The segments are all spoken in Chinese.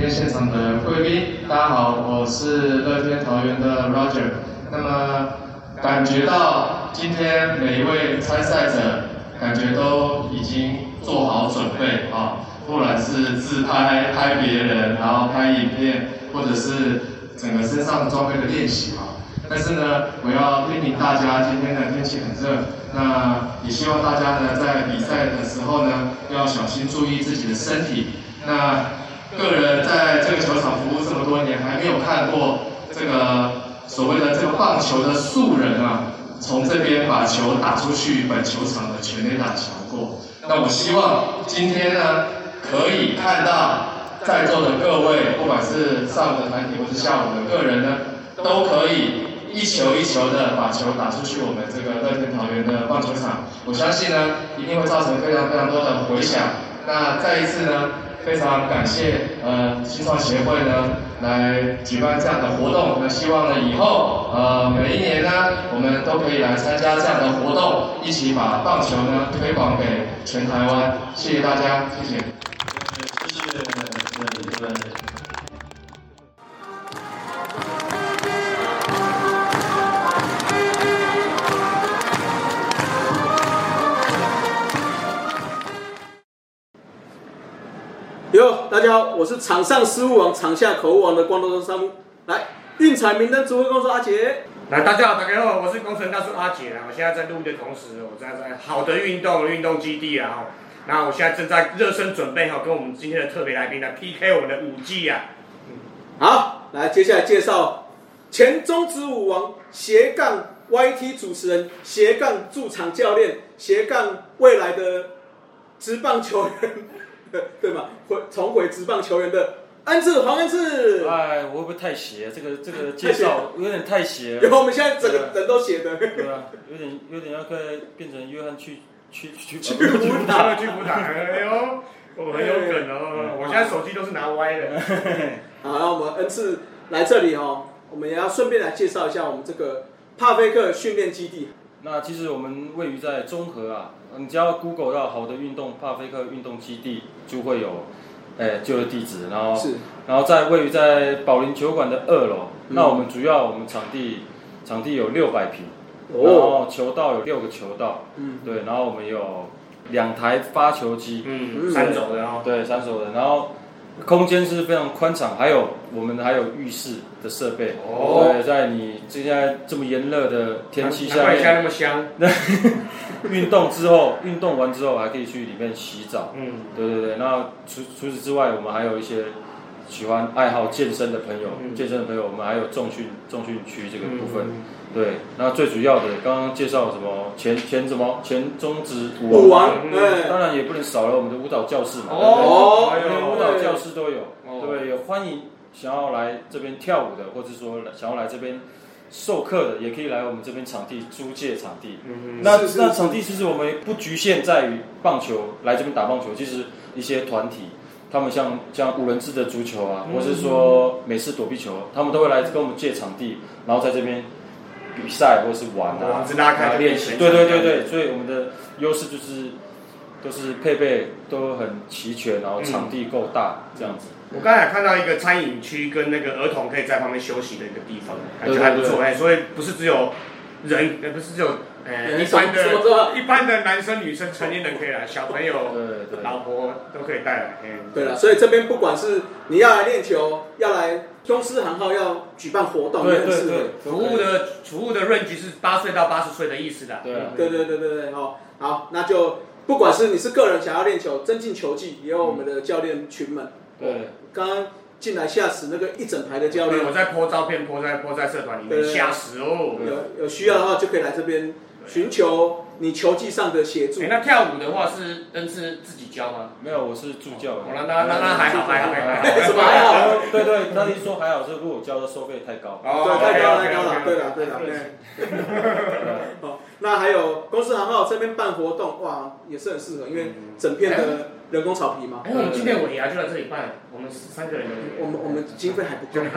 今天现场的贵宾，大家好，我是乐天桃园的 Roger。那么感觉到今天每一位参赛者，感觉都已经做好准备啊，不管是自拍、拍别人，然后拍影片，或者是整个身上装备的练习啊。但是呢，我要叮咛大家，今天的天气很热，那也希望大家呢在比赛的时候呢，要小心注意自己的身体。那个人在这个球场服务这么多年，还没有看过这个所谓的这个棒球的素人啊，从这边把球打出去本球场的全垒打球过。那我希望今天呢，可以看到在座的各位，不管是上午的团体或是下午的个人呢，都可以一球一球的把球打出去我们这个乐天桃园的棒球场。我相信呢，一定会造成非常非常多的回响。那再一次呢。非常感谢呃新创协会呢来举办这样的活动，那希望呢以后呃每一年呢我们都可以来参加这样的活动，一起把棒球呢推广给全台湾。谢谢大家，谢谢。谢谢。好，我是场上失误王、场下口误王的光头山木。来，运彩名灯指挥公司阿杰。来，大家好，大家好，我是工程大叔阿杰啊。我现在在录的同时，我在在好的运动运动基地啊。那我现在正在热身准备哈，跟我们今天的特别来宾来 PK 我们的五 G 啊。好，来，接下来介绍前中职舞王斜杠 YT 主持人斜杠驻场教练斜杠未来的职棒球员。对嘛？回重回职棒球员的安志黄安志。哎，我会不会太邪？这个这个介绍有点太邪。然后我们现在整个人都邪的。对啊，有点有点要快变成约翰去去去去福塔去福塔。哎呦，我很有梗哦！我现在手机都是拿歪的。好，那我们恩赐来这里哦，我们也要顺便来介绍一下我们这个帕菲克训练基地。那其实我们位于在中和啊。你只要 Google 到好的运动帕菲克运动基地，就会有，哎，旧的地址。然后，是，然后在位于在保龄球馆的二楼。那我们主要我们场地场地有六百平，然后球道有六个球道。嗯，对，然后我们有两台发球机，嗯，三手的哦，对，三手的，然后。空间是非常宽敞，还有我们还有浴室的设备。哦，对，在你现在这么炎热的天气下面，那么香。那 运动之后，运动完之后还可以去里面洗澡。嗯，对对对。那除除此之外，我们还有一些喜欢爱好健身的朋友，健身的朋友，我们还有重训重训区这个部分。对，那最主要的，刚刚介绍什么前前什么前中职舞王，对，当然也不能少了我们的舞蹈教室嘛，哦，连舞蹈教室都有，对，有欢迎想要来这边跳舞的，或者说想要来这边授课的，也可以来我们这边场地租借场地。那那场地其实我们不局限在于棒球，来这边打棒球，其实一些团体，他们像像五人制的足球啊，或是说美式躲避球，他们都会来跟我们借场地，然后在这边。比赛或是玩啊，练习，对对对对，所以我们的优势就是都是配备都很齐全，然后场地够大这样子。我刚才看到一个餐饮区跟那个儿童可以在旁边休息的一个地方，感觉还不错哎，所以不是只有人，也不是只有。一般的、一般的男生、女生、成年人可以来，小朋友、老婆都可以带来。对了，所以这边不管是你要来练球，要来公司行号要举办活动，对对对，服务的服务的润局是八岁到八十岁的意思的。对对对对对对，好，好，那就不管是你是个人想要练球、增进球技，也有我们的教练群们。对，刚刚进来吓死那个一整排的教练。我在播照片，播在播在社团里面，吓死哦。有有需要的话就可以来这边。寻求你球技上的协助。那跳舞的话是恩师自己教吗？没有，我是助教。那那那那还好，还好，还好。什么还好？对对，那你说还好，是如果教的收费太高。哦，对，太高太高了。对了对了对。好，那还有公司行号这边办活动，哇，也是很适合，因为整片的。人工草皮吗？哎，我们今天尾牙就在这里办，我们三个人的。我们我们经费还不够。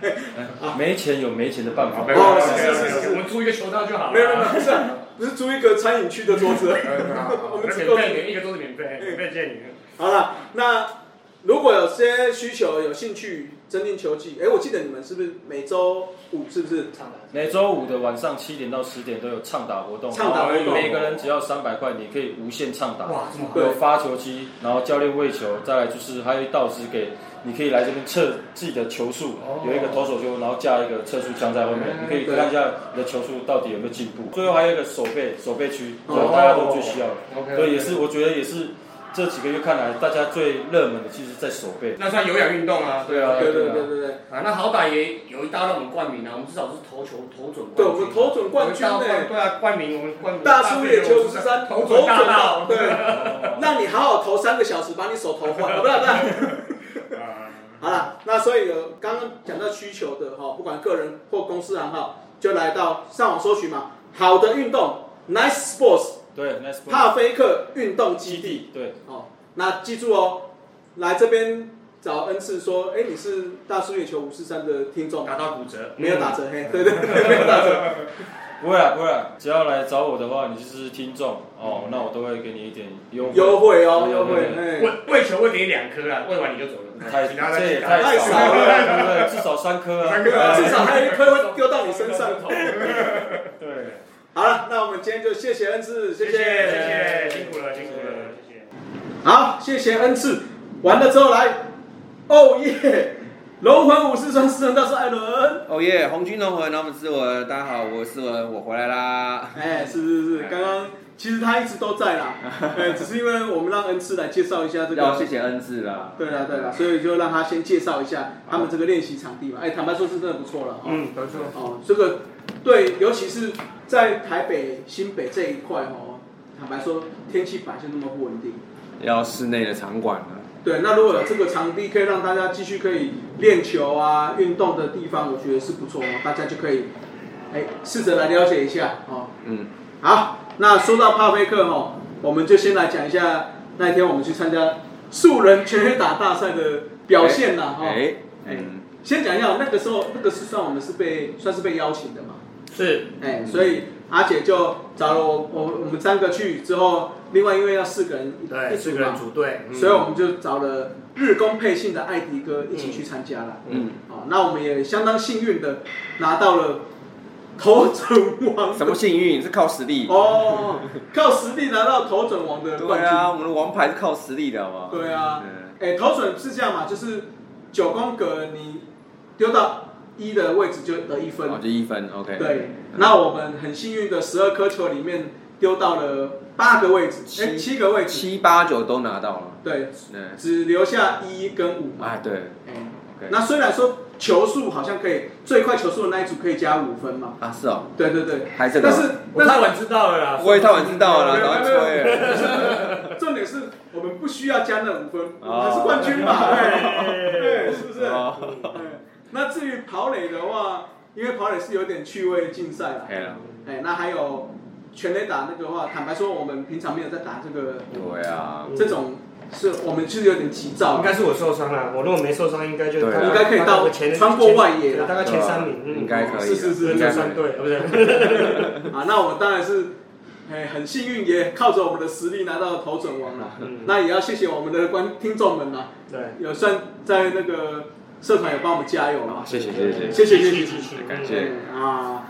没钱有没钱的办法。哦，是是是，我们租一个球道就好了。没有没有，不是不是租一个餐饮区的桌子。我们免费，一个桌子免费，免费借你。好了，那如果有些需求、有兴趣增进球技，哎，我记得你们是不是每周五是不是？每周五的晚上七点到十点都有畅打活动，畅打活动，每个人只要三百块，你可以无限畅打。哇，这么有发球机，然后教练喂球，再来就是还有一道是给你可以来这边测自己的球速，有一个投手球，然后架一个测速枪在后面，你可以看一下你的球速到底有没有进步。最后还有一个手背手背区，大家都最需要的，所以也是我觉得也是。这几个月看来，大家最热门的其实，在手背。那算有氧运动啊。对啊，对对对对对。啊，那好歹也有一大让我们冠名啊，我们至少是投球投准。对，我们投准冠军呢。对啊，冠名我们冠。大叔野球十三投准大道。对。让你好好投三个小时，把你手投坏，不是不是。好了，那所以有刚刚讲到需求的哈，不管个人或公司行号，就来到上网搜寻嘛。好的运动，Nice Sports。对，帕菲克运动基地。对，哦，那记住哦，来这边找恩赐说，哎，你是大叔月球五四三的听众，打到骨折，没有打折，嘿，对对，没有打折，不会啊，不会啊，只要来找我的话，你就是听众。哦，那我都会给你一点优优惠哦，优惠，喂喂球会给你两颗啊，喂完你就走了，太这也太少了，对不对？至少三颗啊，至少还有一颗会丢到你身上，对。好了，那我们今天就谢谢恩赐，谢谢，谢谢，辛苦了，辛苦了，谢谢。好，谢谢恩赐。完了之后来，哦耶，龙魂武士双四人大师艾伦。哦耶，红军龙魂，那么思文，大家好，我是思文，我回来啦。哎，是是是，刚刚其实他一直都在啦，哎，只是因为我们让恩赐来介绍一下这个。要谢谢恩赐啦。对啦对啦，所以就让他先介绍一下他们这个练习场地嘛。哎，坦白说是真的不错了。嗯，不错。哦，这个对，尤其是。在台北、新北这一块哦，坦白说，天气本来就那么不稳定，要室内的场馆了。对，那如果有这个场地可以让大家继续可以练球啊、运动的地方，我觉得是不错哦。大家就可以，哎，试着来了解一下哦。嗯。好，那说到帕菲克哦，我们就先来讲一下那一天我们去参加素人全垒打大赛的表现啦。哈。哎。哎。先讲一下，那个时候那个是算我们是被算是被邀请的嘛。是，哎，所以阿姐就找了我，我我们三个去之后，另外因为要四个人，对，四个人组队，所以我们就找了日工配信的艾迪哥一起去参加了。嗯，好，那我们也相当幸运的拿到了头准王。什么幸运？是靠实力哦，靠实力拿到头准王的冠军。对啊，我们的王牌是靠实力的，好不好？对啊，哎，头准是这样嘛，就是九宫格你丢到。一的位置就得一分，哦，就一分，OK。对，那我们很幸运的十二颗球里面丢到了八个位置，哎，七个位置，七八九都拿到了。对，只留下一跟五嘛。啊，对。OK。那虽然说球速好像可以最快球速的那一组可以加五分嘛？啊，是哦。对对对，还这个。但是我太晚知道了啦，我也太晚知道了，赶快吹。重点是我们不需要加那五分，我们是冠军嘛？对，是不是？那至于跑垒的话，因为跑垒是有点趣味竞赛了。哎，那还有全垒打那个话，坦白说，我们平常没有在打这个。对啊。这种是我们就是有点急躁。应该是我受伤了，我如果没受伤，应该就应该可以到穿过外野了，大概前三名，应该可以。是是是，这算对，不对？啊，那我们当然是哎很幸运，也靠着我们的实力拿到了头准王了。那也要谢谢我们的观听众们呐。对。有算在那个。社团也帮我们加油了，谢谢谢谢谢谢谢谢，感谢啊！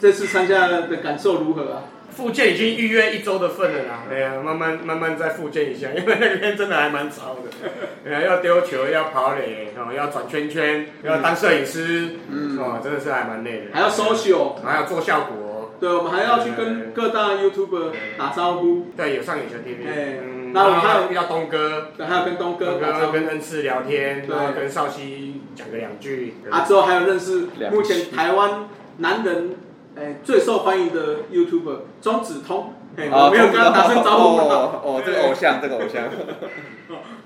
这次参加的感受如何啊？复健已经预约一周的份了啦，哎呀，慢慢慢慢再复健一下，因为那边真的还蛮吵的，哎呀，要丢球，要跑垒，哦，要转圈圈，要当摄影师，嗯，哦，真的是还蛮累的，还要 social，还要做效果，对，我们还要去跟各大 YouTube 打招呼，对，有上眼球 TV，哎。那我们还有遇到东哥，还要跟东哥，跟恩赐聊天，然后跟少熙讲个两句。啊，之后还有认识目前台湾男人诶最受欢迎的 YouTuber 庄子通，我没有跟他打声招呼哦哦，这个 偶像，这个偶像。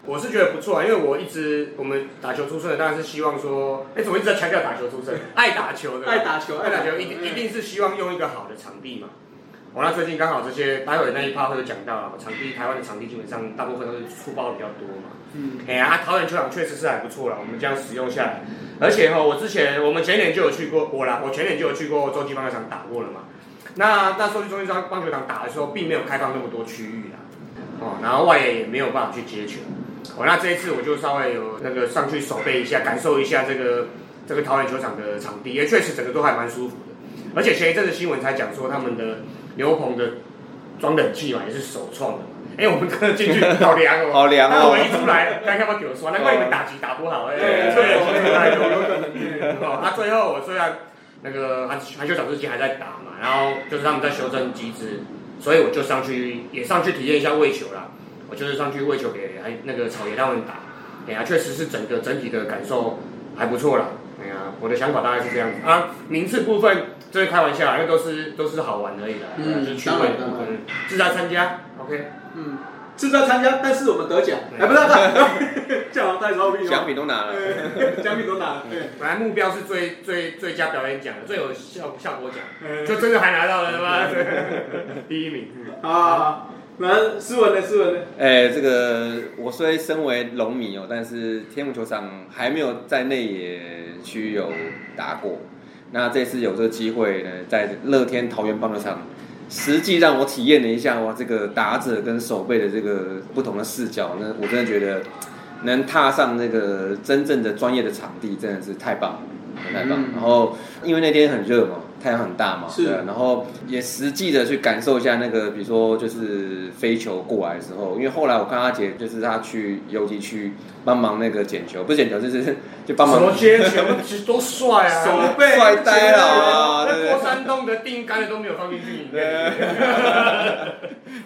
我是觉得不错啊，因为我一直我们打球出身的，当然是希望说，哎，怎么一直在强调打球出身？爱打球的，爱打球，爱打球，一定一定是希望用一个好的场地嘛。我那最近刚好这些，待会那一趴会有讲到啊。场地，台湾的场地基本上大部分都是粗包比较多嘛。嗯。哎呀，桃园球场确实是还不错了，我们这样使用下来。而且哈，我之前我们前年就有去过，我啦，我前年就有去过洲际棒球场打过了嘛。那那洲际中心棒棒球场打的时候，并没有开放那么多区域啦。哦，然后外野也没有办法去接球。哦，那这一次我就稍微有那个上去守备一下，感受一下这个这个桃园球场的场地，也确实整个都还蛮舒服的。而且前一阵子新闻才讲说他们的牛棚的装冷气嘛也是首创的。哎，我们刚进去好凉哦，好凉哦。我一出来，刚刚我说，难怪你们打击打不好，哎，对，太多有可能。哦，那最后我虽然那个韩韩球场之前还在打嘛，然后就是他们在修正机制，所以我就上去也上去体验一下喂球啦。我就是上去喂球给还那个草爷他们打，哎呀，确实是整个整体的感受还不错啦。我的想法大概是这样子啊。名次部分这是开玩笑，因为都是都是好玩而已的，嗯，就是趣味部分，自在参加，OK。嗯，自在参加，但是我们得奖，哎，不是，奖王带招聘，奖品都拿了，奖品都拿了。对，本来目标是最最最佳表演奖，最有效效果奖，就真的还拿到了吗？第一名。啊，那斯文的斯文的，哎，这个我虽身为龙迷哦，但是天母球场还没有在内野区有打过，那这次有这个机会呢，在乐天桃园棒球场。实际让我体验了一下哇，这个打者跟守备的这个不同的视角，那我真的觉得能踏上那个真正的专业的场地，真的是太棒了，太棒。然后因为那天很热嘛。太阳很大嘛，是，然后也实际的去感受一下那个，比如说就是飞球过来的时候，因为后来我看阿杰就是他去游击区帮忙那个捡球，不是捡球就是就帮忙。什么接球？其实多帅啊！手背帅呆了啊！那郭山东的定杆的都没有放进去里面。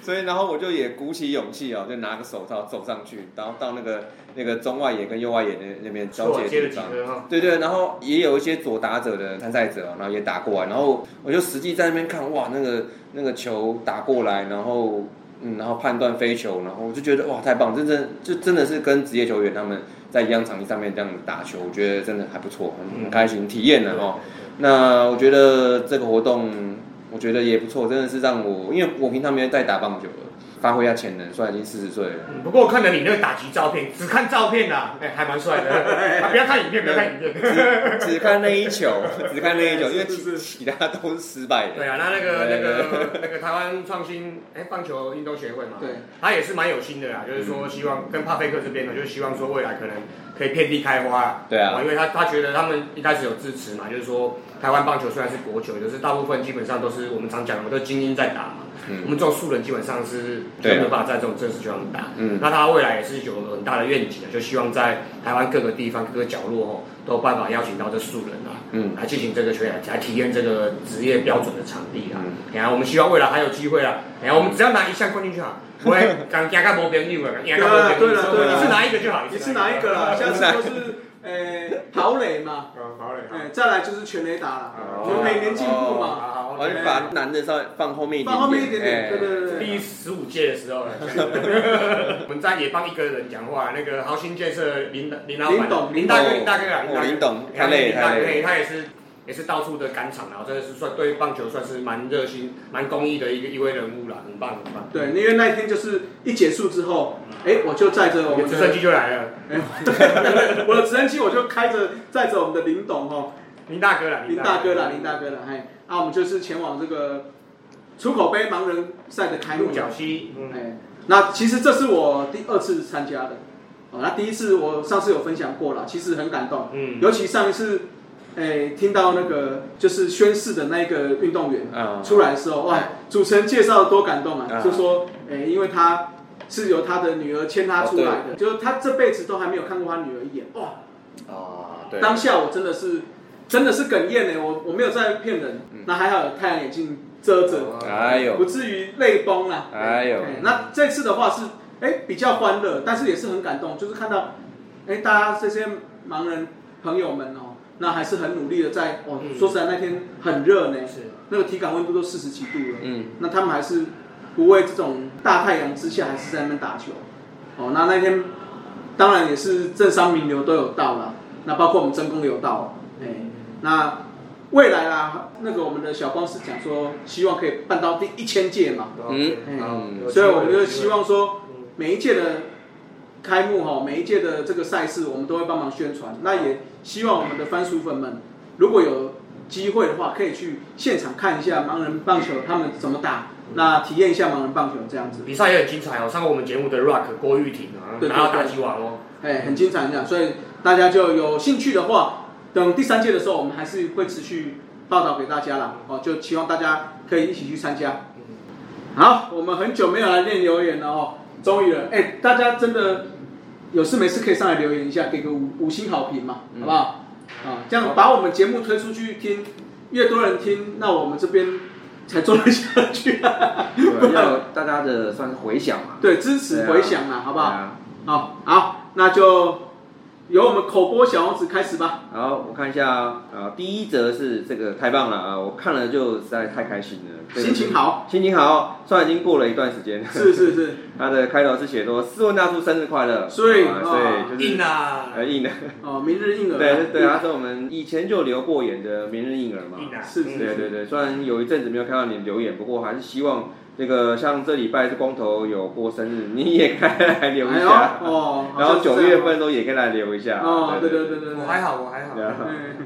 所以然后我就也鼓起勇气哦，就拿个手套走上去，然后到那个那个中外野跟右外野那那边交接的地方。对对，然后也有一些左打者的参赛者，然后也打过来。然后我就实际在那边看，哇，那个那个球打过来，然后嗯，然后判断飞球，然后我就觉得哇，太棒，真正就真的是跟职业球员他们在一样场地上面这样打球，我觉得真的还不错，很很开心体验了哦。那我觉得这个活动，我觉得也不错，真的是让我，因为我平常没有在打棒球了。发挥一下潜能，虽然已经四十岁了。不过我看了你那个打击照片，只看照片呐，哎，还蛮帅的。不要看影片，不要看影片，只看那一球，只看那一球，因为其其他都是失败的。对啊，那那个那个那个台湾创新哎棒球运动协会嘛，对，他也是蛮有心的啦，就是说希望跟帕菲克这边呢，就是希望说未来可能可以遍地开花。对啊，因为他他觉得他们一开始有支持嘛，就是说台湾棒球虽然是国球，就是大部分基本上都是我们常讲的，都精英在打嘛。我们这种素人基本上是没有办法在这种正式球场打。嗯，那他未来也是有很大的愿景的，就希望在台湾各个地方、各个角落哦，都有办法邀请到这素人啊，嗯，来进行这个球员来体验这个职业标准的场地啊。然后我们希望未来还有机会啊。然后我们只要拿一项冠军就好，不会刚加个无朋友啊，加个无朋友，你是拿一个就好，你是拿一个啦，下次就是。诶，跑垒嘛，跑垒，诶，再来就是全垒打了，就每年进步嘛。我就把男的稍微放后面一点，放后面一点点。对对对。第十五届的时候，我们在也帮一个人讲话，那个豪兴建设林林老板，林大哥，林大哥啊，林董，太累太累，他也是。也是到处的赶场啊，真的是算对棒球算是蛮热心、蛮公益的一个一位人物啦，很棒很棒。对，因为那一天就是一结束之后，哎，我就载着我们的直升机就来了，哎我的直升机我就开着载着我们的林董哦，林大哥啦，林大哥啦，林大哥啦，哎，啊，我们就是前往这个出口杯盲人赛的开幕。鹿角溪，哎，那其实这是我第二次参加的，哦，那第一次我上次有分享过了，其实很感动，嗯，尤其上一次。哎，听到那个就是宣誓的那个运动员出来的时候，哇，主持人介绍的多感动啊！就说，哎，因为他是由他的女儿牵他出来的，就是他这辈子都还没有看过他女儿一眼，哇！啊，对。当下我真的是，真的是哽咽呢。我我没有在骗人，那还好有太阳眼镜遮着，哎呦，不至于泪崩啊。哎呦，那这次的话是，哎，比较欢乐，但是也是很感动，就是看到，哎，大家这些盲人朋友们哦。那还是很努力的在哦，说实在那天很热呢，是那个体感温度都四十几度了。嗯，那他们还是不畏这种大太阳之下，还是在那边打球。哦，那那天当然也是政商名流都有到了，那包括我们真工有到。哎，那未来啦，那个我们的小光是讲说，希望可以办到第一千届嘛。嗯嗯，所以我们就希望说，每一届的开幕哈，每一届的这个赛事，我们都会帮忙宣传。那也。希望我们的番薯粉们，如果有机会的话，可以去现场看一下盲人棒球他们怎么打，那体验一下盲人棒球这样子。比赛也很精彩哦，上过我们节目的 Rock 郭玉婷啊，拿到大吉王哦，哎，很精彩这样，所以大家就有兴趣的话，等第三届的时候，我们还是会持续报道给大家啦。哦，就希望大家可以一起去参加。好，我们很久没有来念留言了哦，终于了，哎，大家真的有事没事可以上来留言一下，给个五五星好评嘛，好不好？啊，这样把我们节目推出去听，越多人听，那我们这边才做得下去。要大家的算是回响嘛？对，支持回响嘛，好不好？好，好，那就。由我们口播小王子开始吧。好，我看一下啊，第一则是这个太棒了啊，我看了就实在太开心了，心情好，心情好。虽然已经过了一段时间，是是是。他的开头是写说斯文大叔生日快乐，所以对，就是硬啊，呃硬的哦，明日硬儿，对对，他是我们以前就留过言的明日硬儿嘛，是是，对对对。虽然有一阵子没有看到你留言，不过还是希望。这个像这礼拜是光头有过生日，你也可以来留一下 哦。然后九月份都也可以来留一下哦。对对对对，我还好，我还好。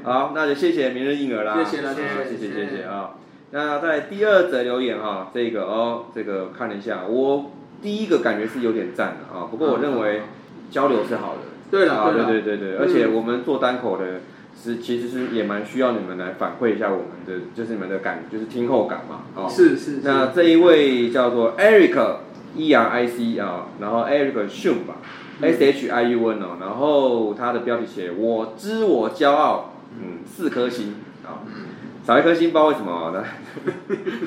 好，那就谢谢明日婴儿啦。谢谢啦，谢谢谢谢谢谢啊。那在第二则留言哈，这个哦，这个看了一下，我第一个感觉是有点赞的啊。不过我认为交流是好的。对了，对对对对，而且我们做单口的。是，其实是也蛮需要你们来反馈一下我们的，就是你们的感，就是听后感嘛，哦，是是。那这一位叫做 Eric E R I C 啊，然后 Eric Shun 吧，S H I U N 哦，然后他的标题写我知我骄傲，嗯，四颗星啊，少一颗星不知道为什么呢？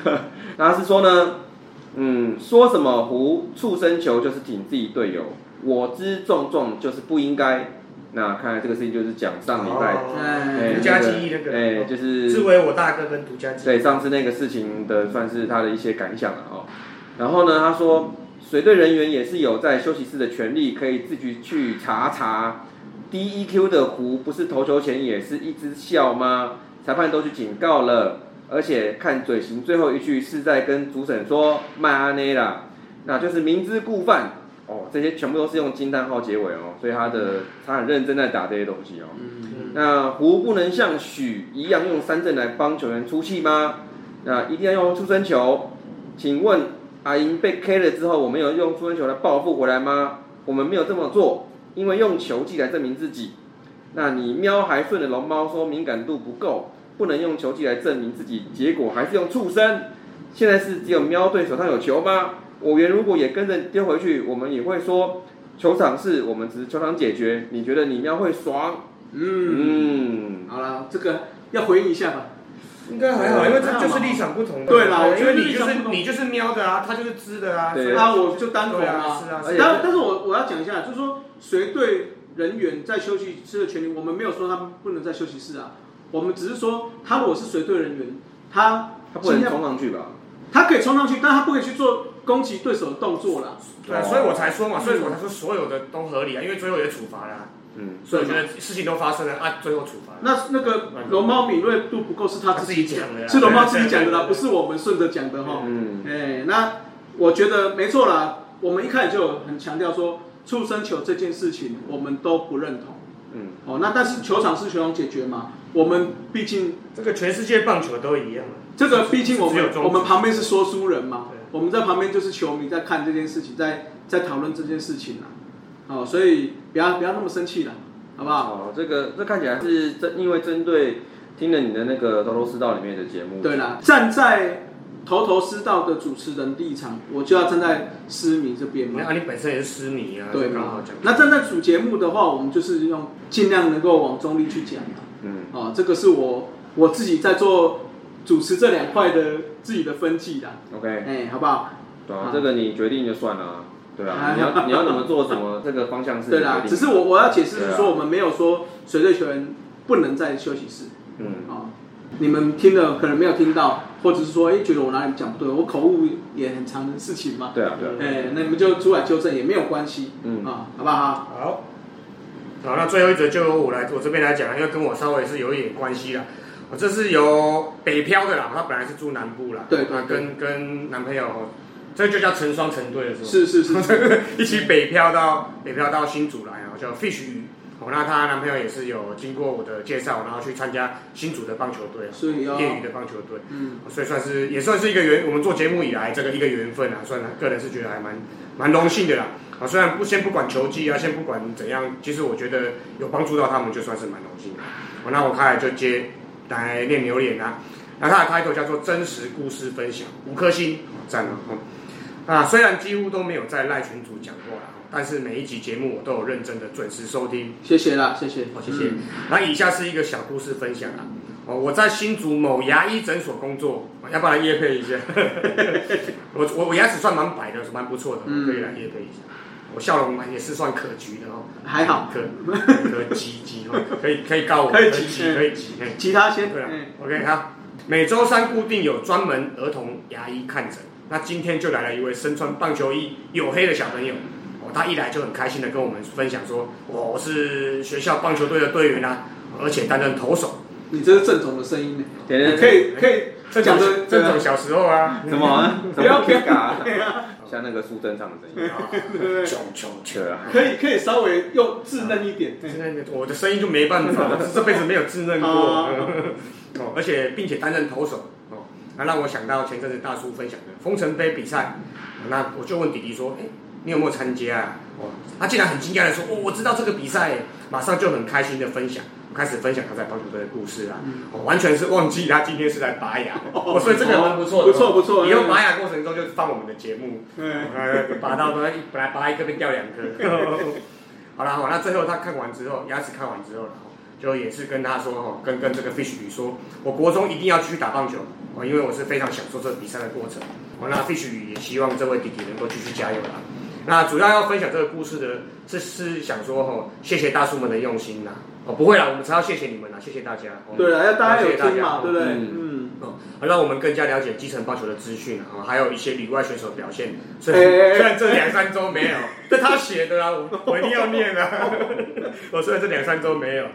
他是说呢，嗯，说什么胡畜生球就是挺自己队友，我知重重就是不应该。那看来这个事情就是讲上礼拜，哎，独家记忆那个，哎，就是自为我大哥跟独家记忆。对，上次那个事情的算是他的一些感想了哦。然后呢，他说随队人员也是有在休息室的权利，可以自己去查查。D E Q 的胡不是投球前也是一直笑吗？裁判都去警告了，而且看嘴型最后一句是在跟主审说麦阿内啦，那就是明知故犯。哦，这些全部都是用惊叹号结尾哦，所以他的他很认真在打这些东西哦。那胡不能像许一样用三振来帮球员出气吗？那一定要用出生球？请问阿英被 K 了之后，我们有用出生球来报复回来吗？我们没有这么做，因为用球技来证明自己。那你喵还顺着龙猫说敏感度不够，不能用球技来证明自己，结果还是用畜生。现在是只有喵队手上有球吗？我员如果也跟着丢回去，我们也会说球场是我们只是球场解决。你觉得你喵会爽？嗯嗯，好了，这个要回应一下吧。应该还好，因为这就是立场不同。对啦，我觉得你就是你就是喵的啊，他就是知的啊。对啊，我就单口啊。是啊，但但是我我要讲一下，就是说随队人员在休息室的权利，我们没有说他们不能在休息室啊。我们只是说，他如果是随队人员，他他不能冲上去吧？他可以冲上去，但他不可以去做。攻击对手的动作了，对，所以我才说嘛，所以我才说所有的都合理啊，因为最后也处罚了，嗯，所以我觉得事情都发生了啊，最后处罚。那那个龙猫敏锐度不够是他自己讲的，是龙猫自己讲的啦，不是我们顺着讲的哈。嗯，哎，那我觉得没错啦，我们一开始就很强调说，畜生球这件事情我们都不认同。嗯，哦，那但是球场是球场解决嘛，我们毕竟这个全世界棒球都一样，这个毕竟我们我们旁边是说书人嘛。我们在旁边就是球迷，在看这件事情，在在讨论这件事情啦。哦，所以不要不要那么生气了，好不好？哦，这个这看起来是针因为针对听了你的那个头头是道里面的节目。对啦，站在头头是道的主持人立场，我就要站在私迷这边嘛。那你本身也是私迷啊，对刚好讲？那站在主节目的话，我们就是用尽量能够往中立去讲嘛。嗯。哦，这个是我我自己在做。主持这两块的自己的分际的，OK，哎，好不好？对啊，这个你决定就算了，对啊，你要你要怎么做什么，这个方向是 对啦。只是我我要解释是说，我们没有说随队球员不能在休息室，嗯，啊，你们听了可能没有听到，或者是说，哎，觉得我哪里讲不对，我口误也很常的事情嘛，对啊，对，哎，那你们就出来纠正也没有关系，嗯。啊，好不好？好，好，那最后一则就由我来我这边来讲，因为跟我稍微是有一点关系啦。我这是由北漂的啦，他本来是住南部啦，对，跟跟男朋友，这就叫成双成对了，是吧？是是是，一起北漂到北漂到新竹来啊，叫 Fish 鱼，哦，那她男朋友也是有经过我的介绍，然后去参加新组的棒球队，业余的棒球队。嗯，所以算是也算是一个缘，我们做节目以来这个一个缘分啊，算个人是觉得还蛮蛮荣幸的啦。啊，虽然不先不管球技啊，先不管怎样，其实我觉得有帮助到他们，就算是蛮荣幸的。哦，那我开来就接来练牛脸啊。那它的开头叫做真实故事分享，五颗星，赞了。啊，虽然几乎都没有在赖群主讲过了，但是每一集节目我都有认真的准时收听。谢谢啦，谢谢，好，谢谢。那以下是一个小故事分享啊。哦，我在新竹某牙医诊所工作，要不要来夜配一下？我我我牙齿算蛮白的，是蛮不错的，可以来夜配一下。我笑容也是算可掬的哦，还好，可可挤挤哦，可以可以告我，可以挤，可以挤，其他先。对啊，OK 好。每周三固定有专门儿童牙医看诊，那今天就来了一位身穿棒球衣、黝黑的小朋友。哦，他一来就很开心的跟我们分享说：“我是学校棒球队的队员啊，而且担任投手。”你这是正总的声音呢？可以可以，正总正总小时候啊，什么？不要尴尬，像那个苏贞昌的声音。啊，穷穷穷啊！可以可以稍微又稚嫩一点，稚嫩我的声音就没办法，这辈子没有稚嫩过。哦，而且并且担任投手哦，那让我想到前阵子大叔分享的封城杯比赛，那我就问弟弟说，哎，你有没有参加？哦，他竟然很惊讶的说，哦，我知道这个比赛，马上就很开心的分享，开始分享他在棒球队的故事啦，哦，完全是忘记他今天是来拔牙，哦，所以这个蛮不错的，不错不错，以后拔牙过程中就放我们的节目，嗯，拔到说本来拔一颗被掉两颗，好了好，那最后他看完之后，牙齿看完之后。就也是跟他说哈，跟跟这个 Fish 鱼说，我国中一定要继续打棒球哦，因为我是非常享受这个比赛的过程。哦，那 Fish 鱼也希望这位弟弟能够继续加油啦。那主要要分享这个故事的，是是想说哈，谢谢大叔们的用心呐。哦，不会啦，我们才要谢谢你们啦，谢谢大家。对了，要大家有听嘛，对不对？嗯。哦，让我们更加了解基层棒球的资讯啊，还有一些里外选手表现。虽然虽然这两三周没有，这他写的啊，我我一定要念啊。我 虽然这两三周没有。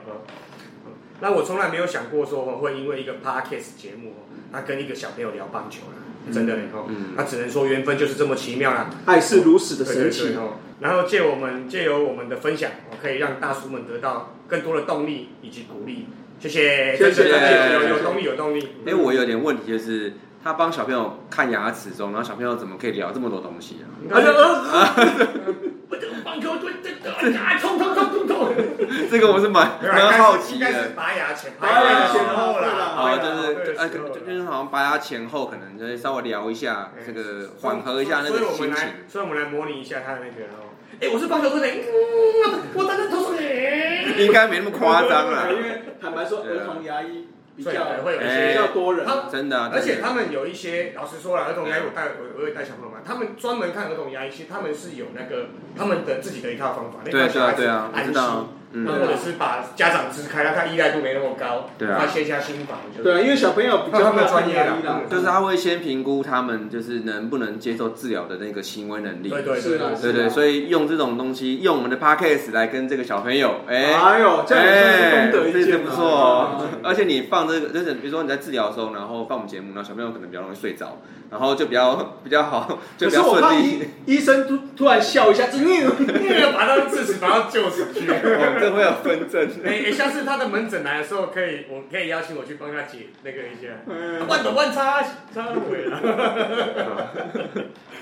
那我从来没有想过说会因为一个 podcast 节目，那跟一个小朋友聊棒球了，真的哦，那只能说缘分就是这么奇妙啦，爱是如此的神奇哦。然后借我们借由我们的分享，可以让大叔们得到更多的动力以及鼓励。谢谢，谢谢，有有动力，有动力。哎，我有点问题就是。他帮小朋友看牙齿中，然后小朋友怎么可以聊这么多东西啊？啊！我这个棒球队真的啊，冲冲冲冲冲！这个我是蛮蛮好奇的。拔牙前，拔牙前后啦。好，就是呃，就是好像拔牙前后，可能就是稍微聊一下这个，缓和一下那个心情。所以我们来模拟一下他的那个哦。哎，我是棒球队的，嗯，我当然投手应该没那么夸张啦，因为坦白说，儿童牙医。比较会有一些比较多人，真的，而且他们有一些，老实说了，儿童牙医我带我我也带小朋友嘛，他们专门看儿童牙医，其实他们是有那个他们的自己的一套方法，对啊对啊，安心。或者是把家长支开，让他依赖度没那么高，对啊，他卸下心防。对啊，因为小朋友比较专业的，就是他会先评估他们就是能不能接受治疗的那个行为能力。对对对对对，所以用这种东西，用我们的 podcast 来跟这个小朋友，哎，哎呦，这样功德一件不错哦。而且你放这个，就是比如说你在治疗的时候，然后放我们节目，然后小朋友可能比较容易睡着。然后就比较比较好，就比较顺利。医生突突然笑一下，就因为要把他致死，把他救死去，这会有纷争。哎，下次他的门诊来的时候，可以，我可以邀请我去帮他解那个一下。万短万叉叉鬼了。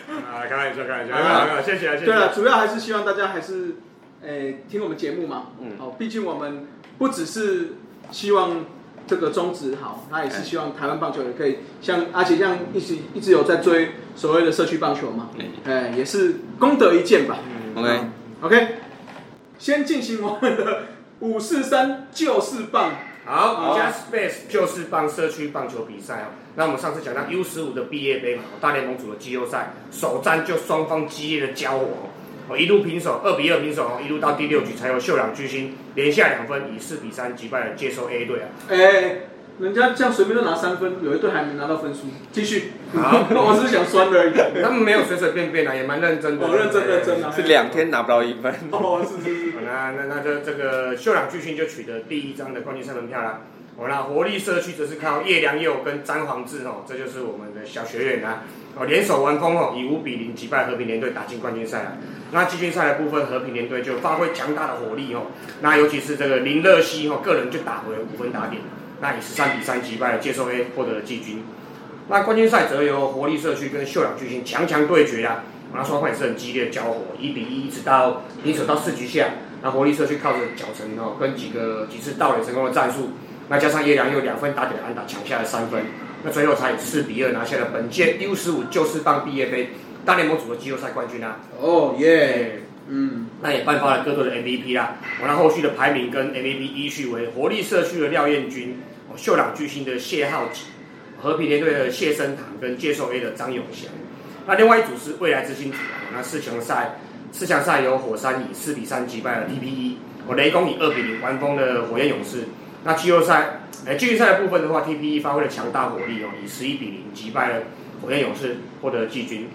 啊，开玩笑，开玩笑，好，谢谢，谢谢。对了，主要还是希望大家还是，诶，听我们节目嘛。嗯。好，毕竟我们不只是希望。这个宗旨好，他也是希望台湾棒球也可以像而且像一直一直有在追所谓的社区棒球嘛，哎，也是功德一件吧。OK OK，先进行我们的五四三就是棒，好，Just Space 就是棒社区棒球比赛哦。那我们上次讲到 U 十五的毕业杯嘛，大联盟组的季后赛首战就双方激烈的交火。哦，一路平手，二比二平手哦，一路到第六局才有秀朗巨星连下两分，以四比三击败了接收 A 队啊。哎，人家这样随便都拿三分，有一队还没拿到分数。继续，好，我只是想酸而已。他们没有随随便便啊，也蛮认真的。哦，认真认真啊。是两天拿不到一分。哦，是是是。那那那这这个秀朗巨星就取得第一张的冠军赛门票啦。哦，那活力社区则是靠叶良佑跟詹皇志哦，这就是我们的小学员啊。哦联手完工哦，以五比零击败和平联队打进冠军赛了。那季军赛的部分，和平联队就发挥强大的火力哦，那尤其是这个林乐熙哦，个人就打回五分打点，那以十三比三击败了接受 A 获得了季军。那冠军赛则由活力社区跟秀朗巨星强强对决啊，那双方也是很激烈的交火，一比一一直到平手到四局下。那活力社区靠着脚程哦，跟几个几次盗垒成功的战术，那加上叶良又两分打点安打抢下了三分，那最后才以四比二拿下了本届 U 十五旧式棒毕业杯大联盟组的季后赛冠军啊！哦耶，嗯，那也颁发了各队的 MVP 啦。我那后续的排名跟 MVP 依序为活力社区的廖彦军，秀朗巨星的谢浩吉，和平联队的谢生堂跟接受 A 的张永祥。那另外一组是未来之星组啊，那四强赛。四强赛由火山以四比三击败了 TPE，我，雷公以二比零完封了火焰勇士。那季后赛，哎，季军赛的部分的话，TPE 发挥了强大火力哦，以十一比零击败了火焰勇士，获得季军。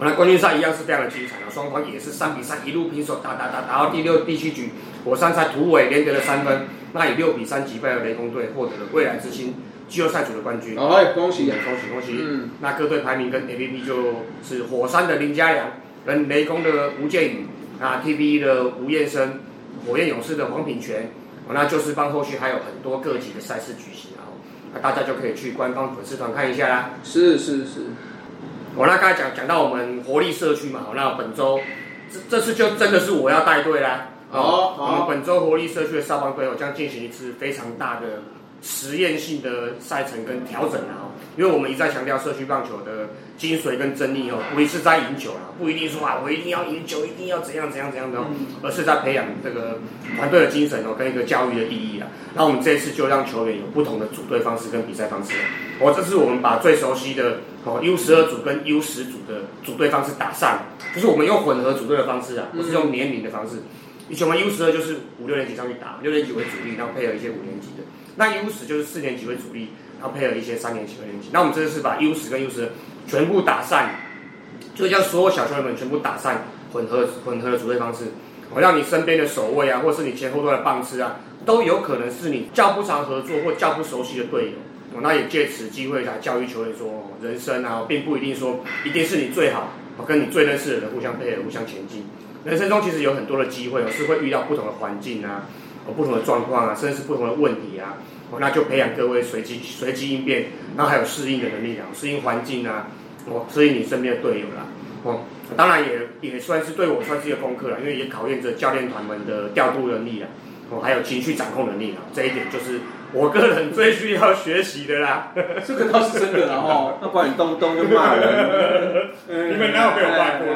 那冠军赛一样是非常的精彩啊，双方也是三比三一路平手，打打打打到第六、第七局，火山才突围连得了三分，那以六比三击败了雷公队，获得了未来之星季后赛组的冠军。哎，恭喜恭喜恭喜！嗯，那各队排名跟 MVP 就是火山的林家良。跟雷公的吴建宇，啊 TPE 的吴彦生，火焰勇士的黄品全，那就是帮后续还有很多各级的赛事举行，然后那大家就可以去官方粉丝团看一下啦。是是是，我那刚才讲讲到我们活力社区嘛，好，那本周这这次就真的是我要带队啦。哦，我们本周活力社区的少棒队哦将进行一次非常大的实验性的赛程跟调整啊，因为我们一再强调社区棒球的。精髓跟真理哦，不是在赢球了，不一定说啊，我一定要赢球，一定要怎样怎样怎样的，而是在培养这个团队的精神哦，跟一个教育的意义啊。那我们这次就让球员有不同的组队方式跟比赛方式。哦，这是我们把最熟悉的哦 U 十二组跟 U 十组的组队方式打上，就是我们用混合组队的方式啊，不是用年龄的方式。以前我们 U 十二就是五六年级上去打，六年级为主力，然后配合一些五年级的。那 U 十就是四年级为主力，然后配合一些三年级、和年级。那我们这次把 U 十跟 U 十。全部打散，就将所有小球员们全部打散，混合混合的组队方式，我让你身边的守卫啊，或是你前后端的棒次啊，都有可能是你较不常合作或较不熟悉的队友。那也借此机会来教育球员说，人生啊，并不一定说一定是你最好，跟你最认识的人互相配合、互相前进。人生中其实有很多的机会，是会遇到不同的环境啊，不同的状况啊，甚至是不同的问题啊。哦那就培养各位随机随机应变，然后还有适应的能力啊，适应环境啊。哦，适应你身边的队友啦，哦，当然也也算是对我算是一个功课了，因为也考验着教练团们的调度能力啊，哦，还有情绪掌控能力啊，这一点就是我个人最需要学习的啦。这个倒是真的啦，哦，那管你动动就骂人，你们哪有被我骂过？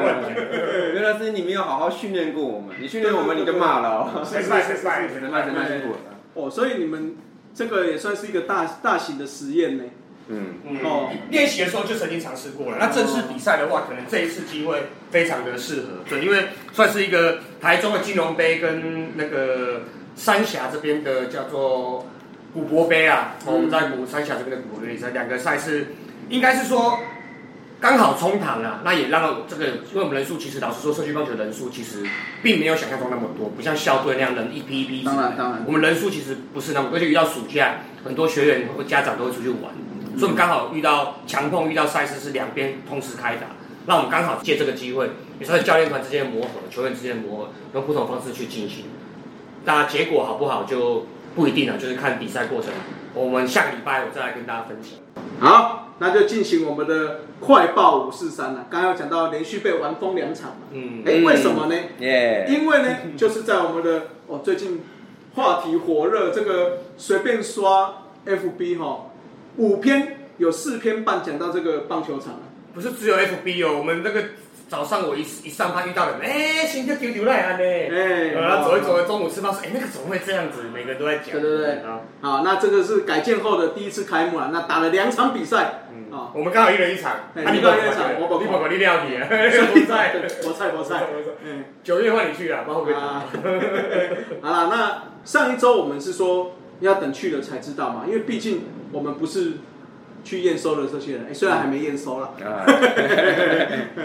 原来是你没有好好训练过我们，你训练我们你就骂了，谁帅谁帅，谁骂谁骂辛苦了。哦，所以你们这个也算是一个大大型的实验呢。嗯哦，练习的时候就曾经尝试过了。那正式比赛的话，可能这一次机会非常的适合，对，因为算是一个台中的金融杯跟那个三峡这边的叫做古博杯啊。我们在古三峡这边的古博杯赛，两个赛事应该是说刚好冲堂了。那也让这个，因为我们人数其实老实说，社区棒球人数其实并没有想象中那么多，不像校队那样人一批一批。当然当然，我们人数其实不是那么，而且遇到暑假，很多学员或家长都会出去玩。所以我们刚好遇到强碰，遇到赛事是两边同时开打，那我们刚好借这个机会，也是教练团之间的磨合，球员之间的磨合，用不同方式去进行。那结果好不好就不一定啊，就是看比赛过程。我们下个礼拜我再来跟大家分享。好，那就进行我们的快报五四三了。刚刚讲到连续被玩疯两场嘛，嗯，哎，为什么呢？耶，因为呢，就是在我们的哦最近话题火热，这个随便刷 FB 哈。五篇有四篇半讲到这个棒球场不是只有 FB 哦，我们那个早上我一一上班遇到人，哎，新就丢丢来安呢，哎，然后走一走，中午吃饭说，哎，那个怎么会这样子？每个人都在讲，对对对，好，那这个是改建后的第一次开幕了，那打了两场比赛，嗯，啊，我们刚好一人一场，你一人一场，我我你跑跑。你料你啊，不在，我菜我菜，嗯，九月换你去啊，包括啊，好了，那上一周我们是说要等去了才知道嘛，因为毕竟。我们不是去验收的这些人，哎，虽然还没验收了，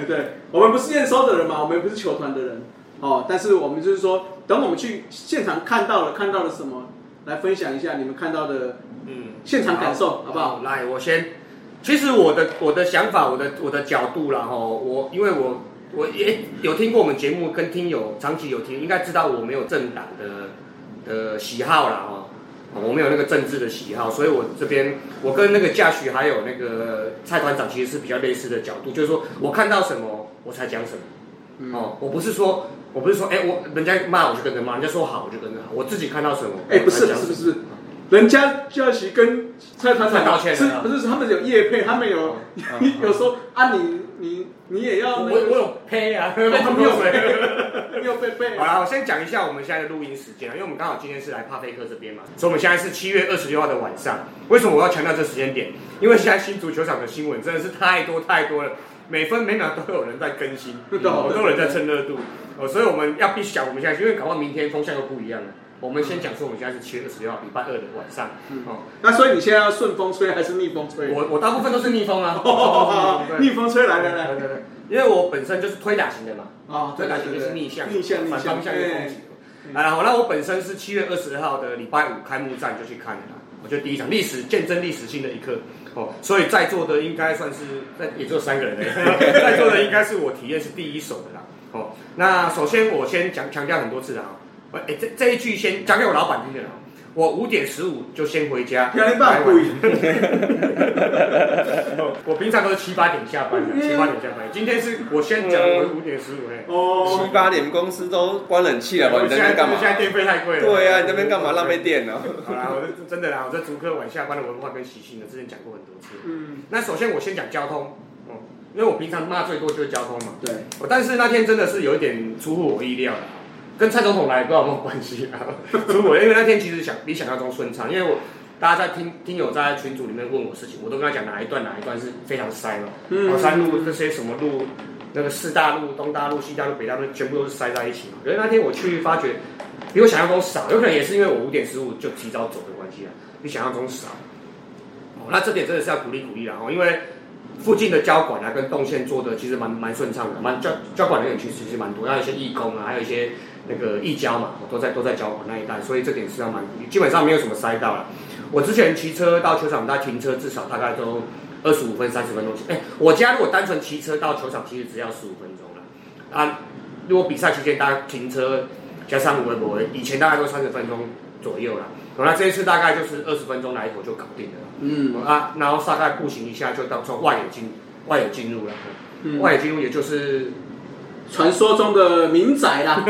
对，我们不是验收的人嘛，我们不是球团的人，哦，但是我们就是说，等我们去现场看到了，看到了什么，来分享一下你们看到的，嗯，现场感受，好不好？来，我先。其实我的我的想法，我的我的角度啦，哈，我因为我我也有听过我们节目，跟听友长期有听，应该知道我没有政党的的喜好啦，哈，我没有那个政治的喜好，所以我这边我跟那个驾许还有那个蔡团长其实是比较类似的角度，就是说我看到什么我才讲什么，哦，我不是说我不是说哎我人家骂我就跟着骂，人家说好我就跟着好，我自己看到什么哎不是不是不是。人家教习跟蔡团长道歉是不是他们有业配，他们有 有说啊，你你你也要我我有配啊，他没有没有被配。好了，我先讲一下我们现在的录音时间因为我们刚好今天是来帕菲克这边嘛，所以我们现在是七月二十六号的晚上。为什么我要强调这时间点？因为现在新足球场的新闻真的是太多太多了，每分每秒都有人在更新，都有人在蹭热度哦，所以我们要必须讲我们现在，因为搞不好明天风向又不一样了。我们先讲说，我们现在是七月二十六号，礼拜二的晚上。哦，那所以你现在要顺风吹还是逆风吹？我我大部分都是逆风啊。逆风吹来来来，对对对，因为我本身就是推打型的嘛。啊，推打型就是逆向，逆向反方向的攻击。然后那我本身是七月二十二号的礼拜五开幕战就去看了，我觉得第一场历史见证历史性的一刻。哦，所以在座的应该算是在也就三个人嘞，在座的应该是我体验是第一手的啦。哦，那首先我先讲强调很多次的啊。哎，这这一句先讲给我老板听的了。我五点十五就先回家。两点半回。我平常都是七八点下班的，七八点下班。今天是我先讲，我五点十五哎。哦。七八点公司都关冷气了吧，你在那干嘛？现在电费太贵了。对啊，你那边干嘛浪费电呢？好啦，我是真的啦，我在竹科晚下班的文化跟习性呢，之前讲过很多次。嗯。那首先我先讲交通，哦，因为我平常骂最多就是交通嘛。对。我但是那天真的是有一点出乎我意料的。跟蔡总统来不知道有没有关系啊？如果因为那天其实想比想象中顺畅，因为我大家在听听友在群组里面问我事情，我都跟他讲哪一段哪一段是非常塞嘛。嗯。山路这些什么路，那个四大路、东大路、西大路、北大路全部都是塞在一起嘛。可是那天我去发觉，比我想象中少，有可能也是因为我五点十五就提早走的关系啊，比想象中少。哦，那这点真的是要鼓励鼓励了哦，因为附近的交管啊跟动线做的其实蛮蛮顺畅的，蛮交交管人员其实其实蛮多，还有一些义工啊，还有一些。那个易交嘛，我都在都在交管那一带，所以这点是要蛮基本上没有什么塞到了。我之前骑车到球场，大概停车至少大概都二十五分、三十分钟。哎，我家如果单纯骑车到球场，其实只要十五分钟了。啊，如果比赛期间大家停车加上微博，以前大概都三十分钟左右了。那这一次大概就是二十分钟来回就搞定了。嗯啊，然后大概步行一下就到从外野进外野进入了。外野进入也就是。传说中的民宅啦，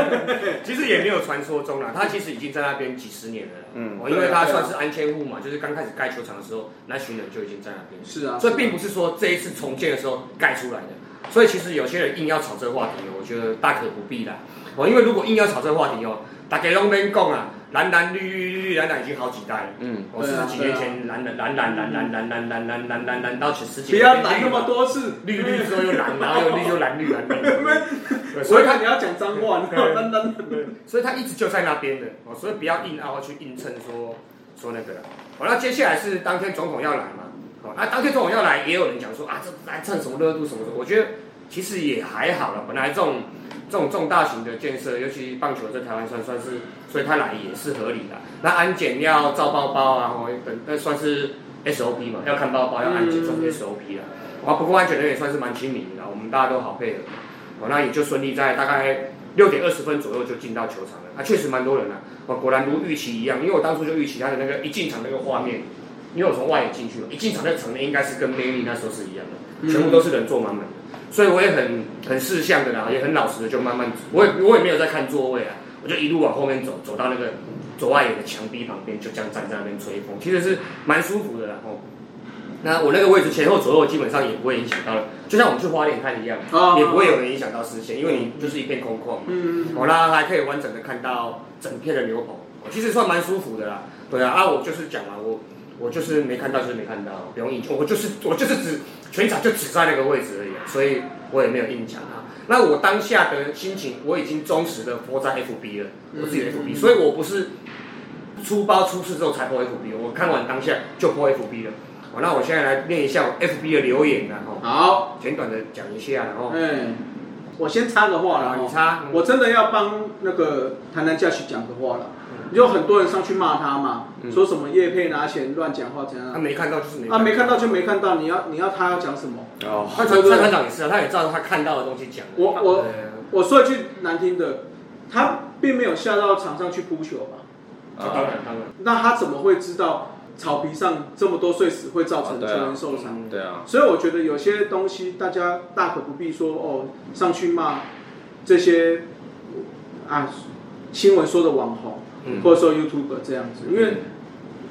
其实也没有传说中啦，他其实已经在那边几十年了。嗯，因为他算是安迁户嘛，就是刚开始盖球场的时候，那群人就已经在那边。是啊，所以并不是说这一次重建的时候盖出来的。所以其实有些人硬要炒这个话题，我觉得大可不必啦。哦，因为如果硬要炒这个话题哦，大家拢边讲啊。蓝蓝绿绿绿绿蓝蓝已经好几代了。嗯，我是几年前蓝蓝蓝蓝蓝蓝蓝蓝蓝蓝蓝蓝蓝到十十几。不要蓝那么多次，绿绿之后又蓝，然后又绿又蓝绿蓝绿。所以他你要讲脏话，蓝蓝。所以他一直就在那边的，哦，所以不要硬凹去硬撑说说那个。好，那接下来是当天总统要来嘛？好，那当天总统要来，也有人讲说啊，这来蹭什么热度什么的。我觉得其实也还好了，本来这种。这种重大型的建设，尤其棒球在台湾算算是，所以他来也是合理的。那安检要照包包啊，或等，那算是 SOP 嘛，要看包包要安检算 SOP 了。啊，不过安检人员算是蛮亲民的，我们大家都好配合。哦，那也就顺利在大概六点二十分左右就进到球场了。啊，确实蛮多人啊。哦，果然如预期一样，因为我当初就预期他的那个一进场那个画面，因为我从外野进去嘛，一进场那场面应该是跟 May 那时候是一样的，全部都是人坐满满。所以我也很很识相的啦，也很老实的就慢慢，我也我也没有在看座位啊，我就一路往后面走，走到那个左外野的墙壁旁边，就这样站在那边吹风，其实是蛮舒服的啦。哦，那我那个位置前后左右基本上也不会影响到，就像我们去花莲看一样，也不会有人影响到视线，因为你就是一片空旷。嗯嗯。好啦还可以完整的看到整片的牛棚，其实算蛮舒服的啦。对啊，啊，我就是讲了，我我就是没看到就是没看到，不用硬我就是我就是只。全场就只在那个位置而已，所以我也没有硬抢啊。那我当下的心情，我已经忠实的播在 FB 了，我自己的 FB，所以我不是出包出事之后才播 FB，我看完当下就播 FB 了。好，那我现在来念一下 FB 的留言然后好，简短的讲一下然后。嗯，我先插个话了，你插。我真的要帮那个台南驾驶讲个话了。有很多人上去骂他嘛，说什么叶佩拿钱乱讲话怎样？他没看到就是没。啊，没看到就没看到，你要你要他要讲什么？哦，他船船长也是啊，他也照着他看到的东西讲。我我我说一句难听的，他并没有下到场上去扑球吧？当然当然。那他怎么会知道草皮上这么多碎石会造成球员受伤？对啊。所以我觉得有些东西大家大可不必说哦，上去骂这些啊新闻说的网红。或者说 YouTube 这样子，因为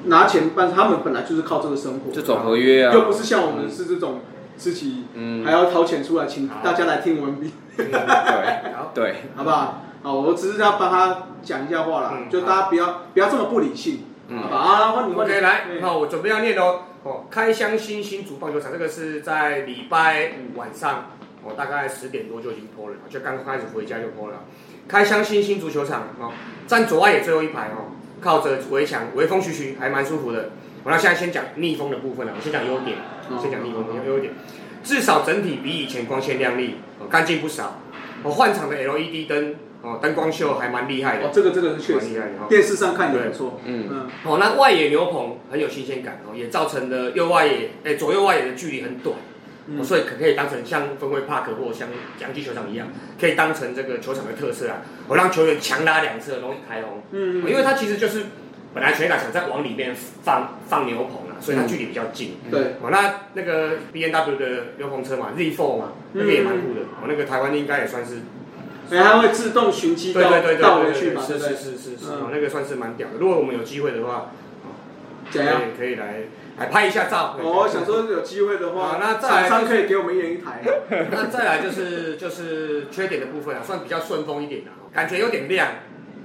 拿钱办，他们本来就是靠这个生活，就走合约啊，又不是像我们是这种自己还要掏钱出来请大家来听我们比，对。对，好不好？好，我只是要帮他讲一下话啦，就大家不要不要这么不理性，好吧？啊，换你换你来，那我准备要念喽。哦，开箱新新竹棒球场，这个是在礼拜五晚上，我大概十点多就已经播了，就刚开始回家就播了。开箱新新足球场哦，站左外野最后一排哦，靠着围墙，微风徐徐，还蛮舒服的。我那现在先讲逆风的部分了，我先讲优点，先讲逆风的优点。至少整体比以前光鲜亮丽，哦，干净不少。哦，换场的 LED 灯，哦，灯光秀还蛮厉害的。哦，这个这个是确实厉害，电视上看也不错。嗯嗯。哦，那外野牛棚很有新鲜感哦，也造成了右外野，哎，左右外野的距离很短。所以可可以当成像分会 park 或像洋基球场一样，可以当成这个球场的特色啊。我让球员强拉两侧容易开轰，嗯，因为它其实就是本来全垒打墙在往里面放放牛棚啊，所以它距离比较近。对，哦，那那个 B N W 的牛棚车嘛，Z Four 嘛，那个也蛮酷的。哦，那个台湾应该也算是，所以它会自动寻机到到回去嘛，是是是是是，哦，那个算是蛮屌的。如果我们有机会的话，怎样可以来。还拍一下照。哦，想说有机会的话，那厂商可以给我们一人一台。那再来就是就是缺点的部分啊，算比较顺风一点的，感觉有点亮。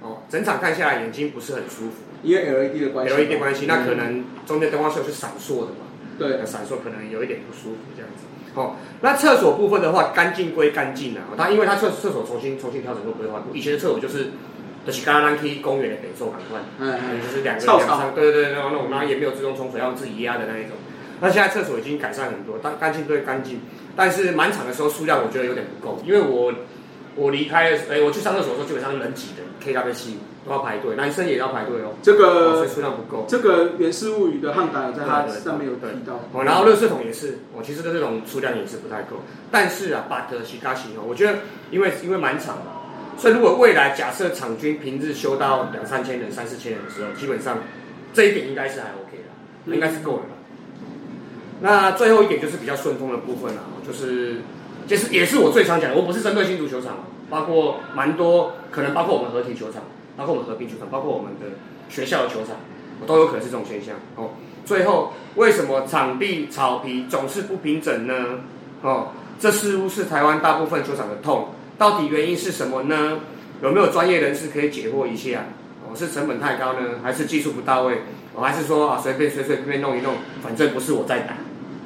哦，整场看下来眼睛不是很舒服。因为 LED 的关系。LED 关系，那可能中间灯光是是闪烁的嘛。对。闪烁可能有一点不舒服这样子。哦，那厕所部分的话，干净归干净啊，它因为它厕厕所重新重新调整过规划过，以前的厕所就是。就是刚刚去公园的北侧港湾，嗯嗯，就是两个两三，对对对，那种，然后也没有自动冲水，要自己压的那一种。那现在厕所已经改善很多，但干净对干净，但是满场的时候数量我觉得有点不够，因为我我离开，哎，我去上厕所的时候基本上人挤的，K W C 都要排队，男生也要排队哦。这个所以数量不够。这个《源氏物语》的汉达在它上面有提到。哦，然后热水桶也是，哦，其实这种数量也是不太够，但是啊，巴德西卡西哦，我觉得因为因为满场嘛。所以，如果未来假设场均平日修到两三千人、三四千人的时候，基本上这一点应该是还 OK 的，应该是够的。那最后一点就是比较顺风的部分了，就是就是也是我最常讲的，我不是针对新足球场，包括蛮多可能包括我们合体球场，包括我们合并球场，包括我们的学校的球场，都有可能是这种现象。哦，最后为什么场地草皮总是不平整呢？哦，这似乎是台湾大部分球场的痛。到底原因是什么呢？有没有专业人士可以解惑一下？哦，是成本太高呢，还是技术不到位？哦，还是说啊随便随随便便弄一弄，反正不是我在打。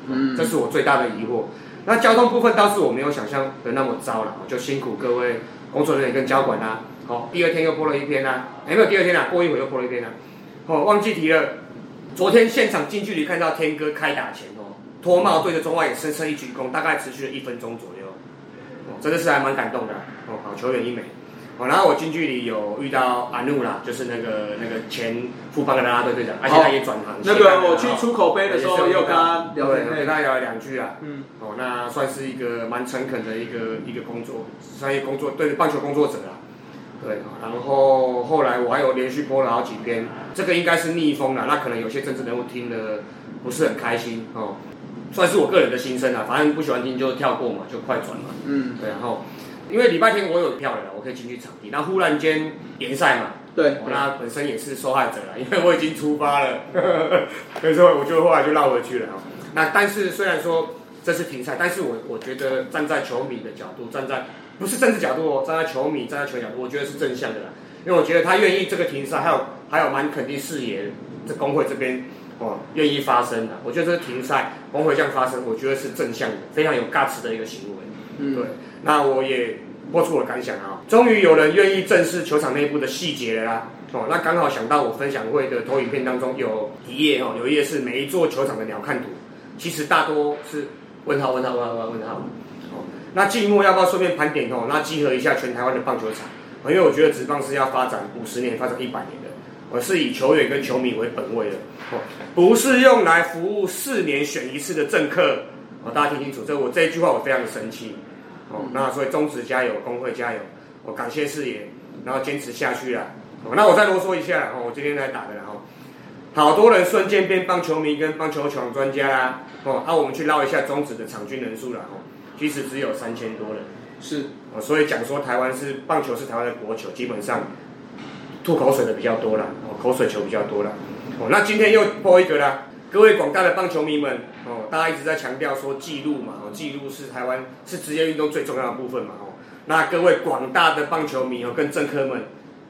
嗯，这是我最大的疑惑。那交通部分倒是我没有想象的那么糟了，就辛苦各位工作人员跟交管啦。好，第二天又播了一篇啦，没有第二天啦，过一会又播了一篇啦。哦，忘记提了，昨天现场近距离看到天哥开打前哦，脱帽对着中外也深深一鞠躬，大概持续了一分钟左右。真的是还蛮感动的哦，好球员一枚哦，然后我近距离有遇到阿努啦，就是那个那个前富邦的啦啦队队长，而且他也转行。那个我去出口杯的时候，也有跟他聊，跟他聊了两句啊。嗯，哦，那算是一个蛮诚恳的一个一个工作，商业工作对棒球工作者啊。对，然后后来我还有连续播了好几篇，这个应该是逆风了，那可能有些政治人物听了不是很开心哦。算是我个人的心声啊，反正不喜欢听就跳过嘛，就快转嘛。嗯，对，然后因为礼拜天我有票了，我可以进去场地。那忽然间联赛嘛，对，那本身也是受害者了，因为我已经出发了，所以说我就后来就绕回去了。那但是虽然说这是停赛，但是我我觉得站在球迷的角度，站在不是政治角度哦，站在球迷站在球角度，我觉得是正向的啦。因为我觉得他愿意这个停赛，还有还有蛮肯定视野，这工会这边。哦，愿意发声的，我觉得这个停赛，工会这样发声，我觉得是正向的，非常有 guts 的一个行为。嗯，对。那我也播出我感想啊，终于有人愿意正视球场内部的细节了啦。哦，那刚好想到我分享会的投影片当中有一页哦，有一页是每一座球场的鸟瞰图，其实大多是问号问号问号问号。哦，那季末要不要顺便盘点哦？那集合一下全台湾的棒球场，因为我觉得职棒是要发展五十年，发展一百年的。我是以球员跟球迷为本位的，哦，不是用来服务四年选一次的政客，哦，大家听清楚，这我这一句话我非常的生气，哦，那所以中职加油，工会加油，我感谢四爷，然后坚持下去了，哦，那我再啰嗦一下，哦，我今天来打的了，哦，好多人瞬间变棒球迷跟棒球场专家啦，哦，那我们去捞一下中职的场均人数了，哦，其实只有三千多人，是，哦，所以讲说台湾是棒球是台湾的国球，基本上。吐口水的比较多了，哦，口水球比较多了，哦，那今天又播一个啦，各位广大的棒球迷们，哦，大家一直在强调说记录嘛，哦，记录是台湾是职业运动最重要的部分嘛，哦，那各位广大的棒球迷哦，跟政客们，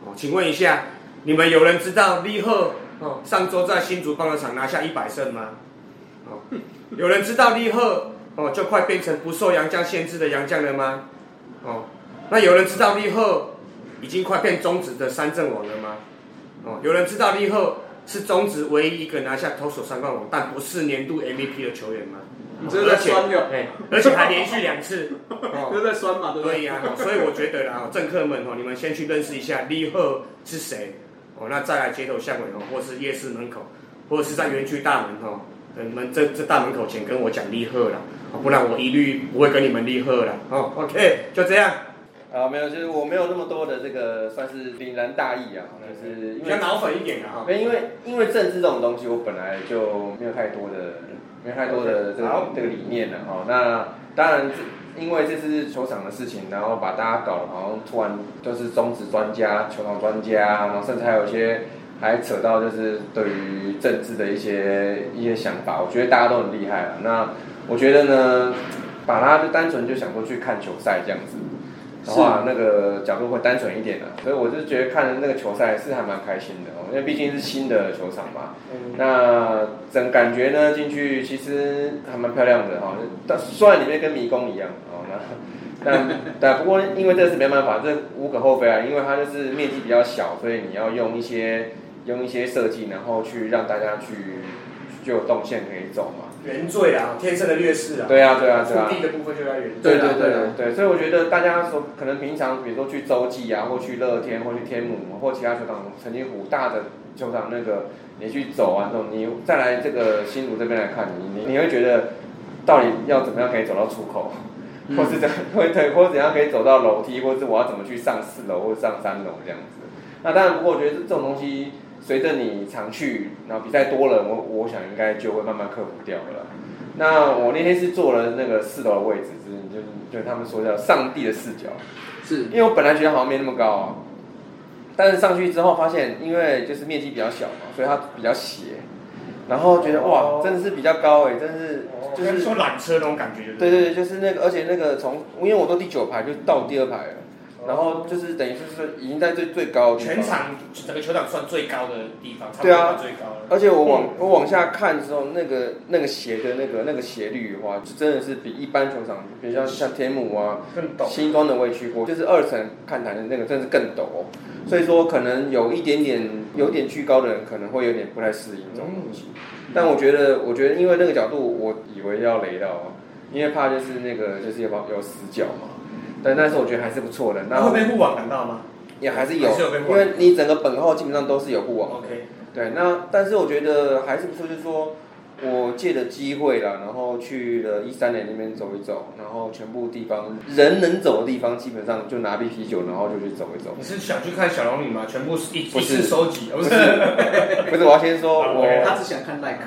哦，请问一下，你们有人知道李贺哦上周在新竹棒球场拿下一百胜吗？哦，有人知道李贺哦就快变成不受洋将限制的洋将了吗？哦，那有人知道李贺？已经快变中职的三阵王了吗？哦，有人知道立后是中职唯一一个拿下投手三冠王，但不是年度 MVP 的球员吗？你这是在酸哟！哎，而且还连续两次，都在酸嘛？对呀，所以我觉得啦，政客们哦，你们先去认识一下立赫是谁哦，那再来街头巷尾哦，或是夜市门口，或者是在园区大门哦，你们这这大门口前跟我讲立赫了，不然我一律不会跟你们立赫了。哦，OK，就这样。啊，没有，就是我没有那么多的这个算是凛然大义啊，就是比较脑粉一点的哈。因为因为政治这种东西，我本来就没有太多的没有太多的这个这个理念了哈。那当然，因为这次球场的事情，然后把大家搞得好像突然就是中职专家、球场专家，然后甚至还有一些还扯到就是对于政治的一些一些想法，我觉得大家都很厉害了。那我觉得呢，把它就单纯就想过去看球赛这样子。的话，那个角度会单纯一点的，所以我就觉得看那个球赛是还蛮开心的哦，因为毕竟是新的球场嘛。那整感觉呢进去其实还蛮漂亮的哈，但虽然里面跟迷宫一样哦，那但 但不过因为这是没办法，这无可厚非啊，因为它就是面积比较小，所以你要用一些用一些设计，然后去让大家去就有动线可以走嘛。原罪啊，天生的劣势啊。对啊，对啊，对啊。土地的部分就在原罪。对对对对，所以我觉得大家说，可能平常比如说去洲际啊，或去乐天，或去天母，或其他球场，曾经五大的球场那个，你去走完之后，你再来这个新竹这边来看，你你你会觉得，到底要怎么样可以走到出口，或是怎会对，或怎样可以走到楼梯，或者是我要怎么去上四楼或者上三楼这样子。那当然，不过我觉得这种东西。随着你常去，然后比赛多了，我我想应该就会慢慢克服掉了。那我那天是坐了那个四楼的位置，就是就就他们说叫上帝的视角，是因为我本来觉得好像没那么高啊，但是上去之后发现，因为就是面积比较小嘛，所以它比较斜，然后觉得哇，真的是比较高哎，真是就是说缆车那种感觉。对对对，就是那个，而且那个从因为我都第九排，就到第二排了。然后就是等于就是已经在最最高全场整个球场算最高的地方，对啊，最高而且我往我往下看的时候，那个那个斜的那个那个斜率的话，就真的是比一般球场，比如像像天母啊、新庄的我也去过，就是二层看台的那个，真是更陡。所以说可能有一点点有点居高的人可能会有点不太适应这种东西。但我觉得，我觉得因为那个角度，我以为要雷到，因为怕就是那个就是有有死角嘛。对，但是我觉得还是不错的。那会被护网挡到吗？也还是有，因为你整个本号基本上都是有护网。OK。对，那但是我觉得还是不错，就是说我借的机会啦，然后去了一三年那边走一走，然后全部地方人能走的地方，基本上就拿瓶啤酒，然后就去走一走。你是想去看小龙女吗？全部一一次收集？不是，不是，我要先说，我他只想看耐克。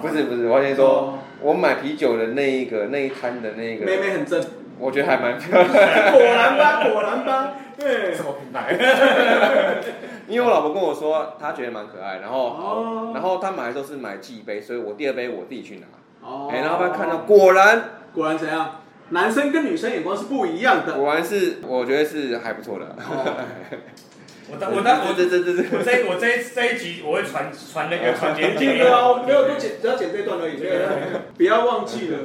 不是不是，我要先说，我买啤酒的那一个那一摊的那个妹妹很正。我觉得还蛮漂亮，果然吧，果然吧，对，什么品牌？因为我老婆跟我说，她觉得蛮可爱，然后，然后她买的时候是买寄杯，所以我第二杯我自己去拿。哦，哎，然后她看到，果然，果然怎样？男生跟女生眼光是不一样的。果然是，我觉得是还不错的。我当我当我这这这这我这我这这一集我会传传那个传简介啊，没有都剪只要剪这段而已，不要忘记了。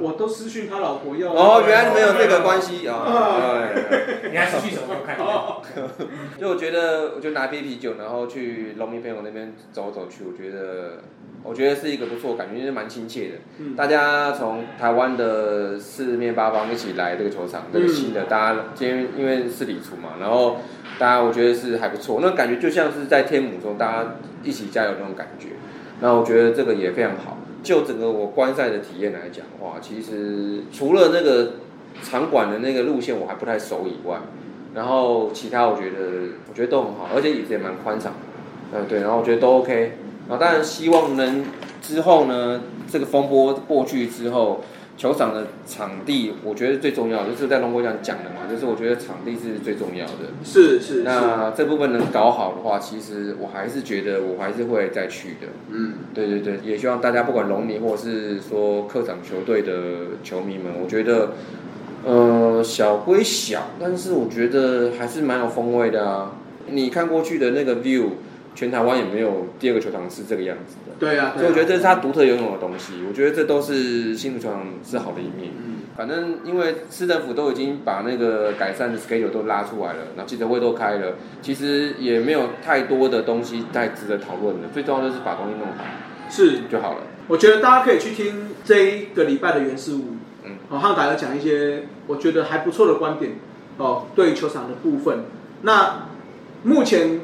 我都私讯他老婆要哦，原来没有这个关系啊！你还私讯什么？我看 就我觉得，我就拿杯啤酒，然后去农民朋友那边走走去。我觉得，我觉得是一个不错感觉，是蛮亲切的。嗯，大家从台湾的四面八方一起来这个球场，这个新的，大家今天因为是礼厨嘛，然后大家我觉得是还不错，那感觉就像是在天母中大家一起加油那种感觉。那我觉得这个也非常好。就整个我观赛的体验来讲的话，其实除了那个场馆的那个路线我还不太熟以外，然后其他我觉得我觉得都很好，而且椅子也蛮宽敞。嗯，对，然后我觉得都 OK。然后当然希望能之后呢，这个风波过去之后。球场的场地，我觉得最重要，就是在龙国讲讲的嘛，就是我觉得场地是最重要的。是是。那这部分能搞好的话，其实我还是觉得我还是会再去的。嗯，对对对，也希望大家不管龙迷或者是说客场球队的球迷们，我觉得，呃，小归小，但是我觉得还是蛮有风味的啊。你看过去的那个 view。全台湾也没有第二个球场是这个样子的，对啊，所以我觉得这是他独特拥有的东西。我觉得这都是新竹球场是好的一面。嗯，反正因为市政府都已经把那个改善的 schedule 都拉出来了，然后记者会都开了，其实也没有太多的东西太值得讨论的。最重要就是把东西弄好，是就好了。我觉得大家可以去听这一个礼拜的原事物，嗯，哦，和大家讲一些我觉得还不错的观点哦，对球场的部分。那目前。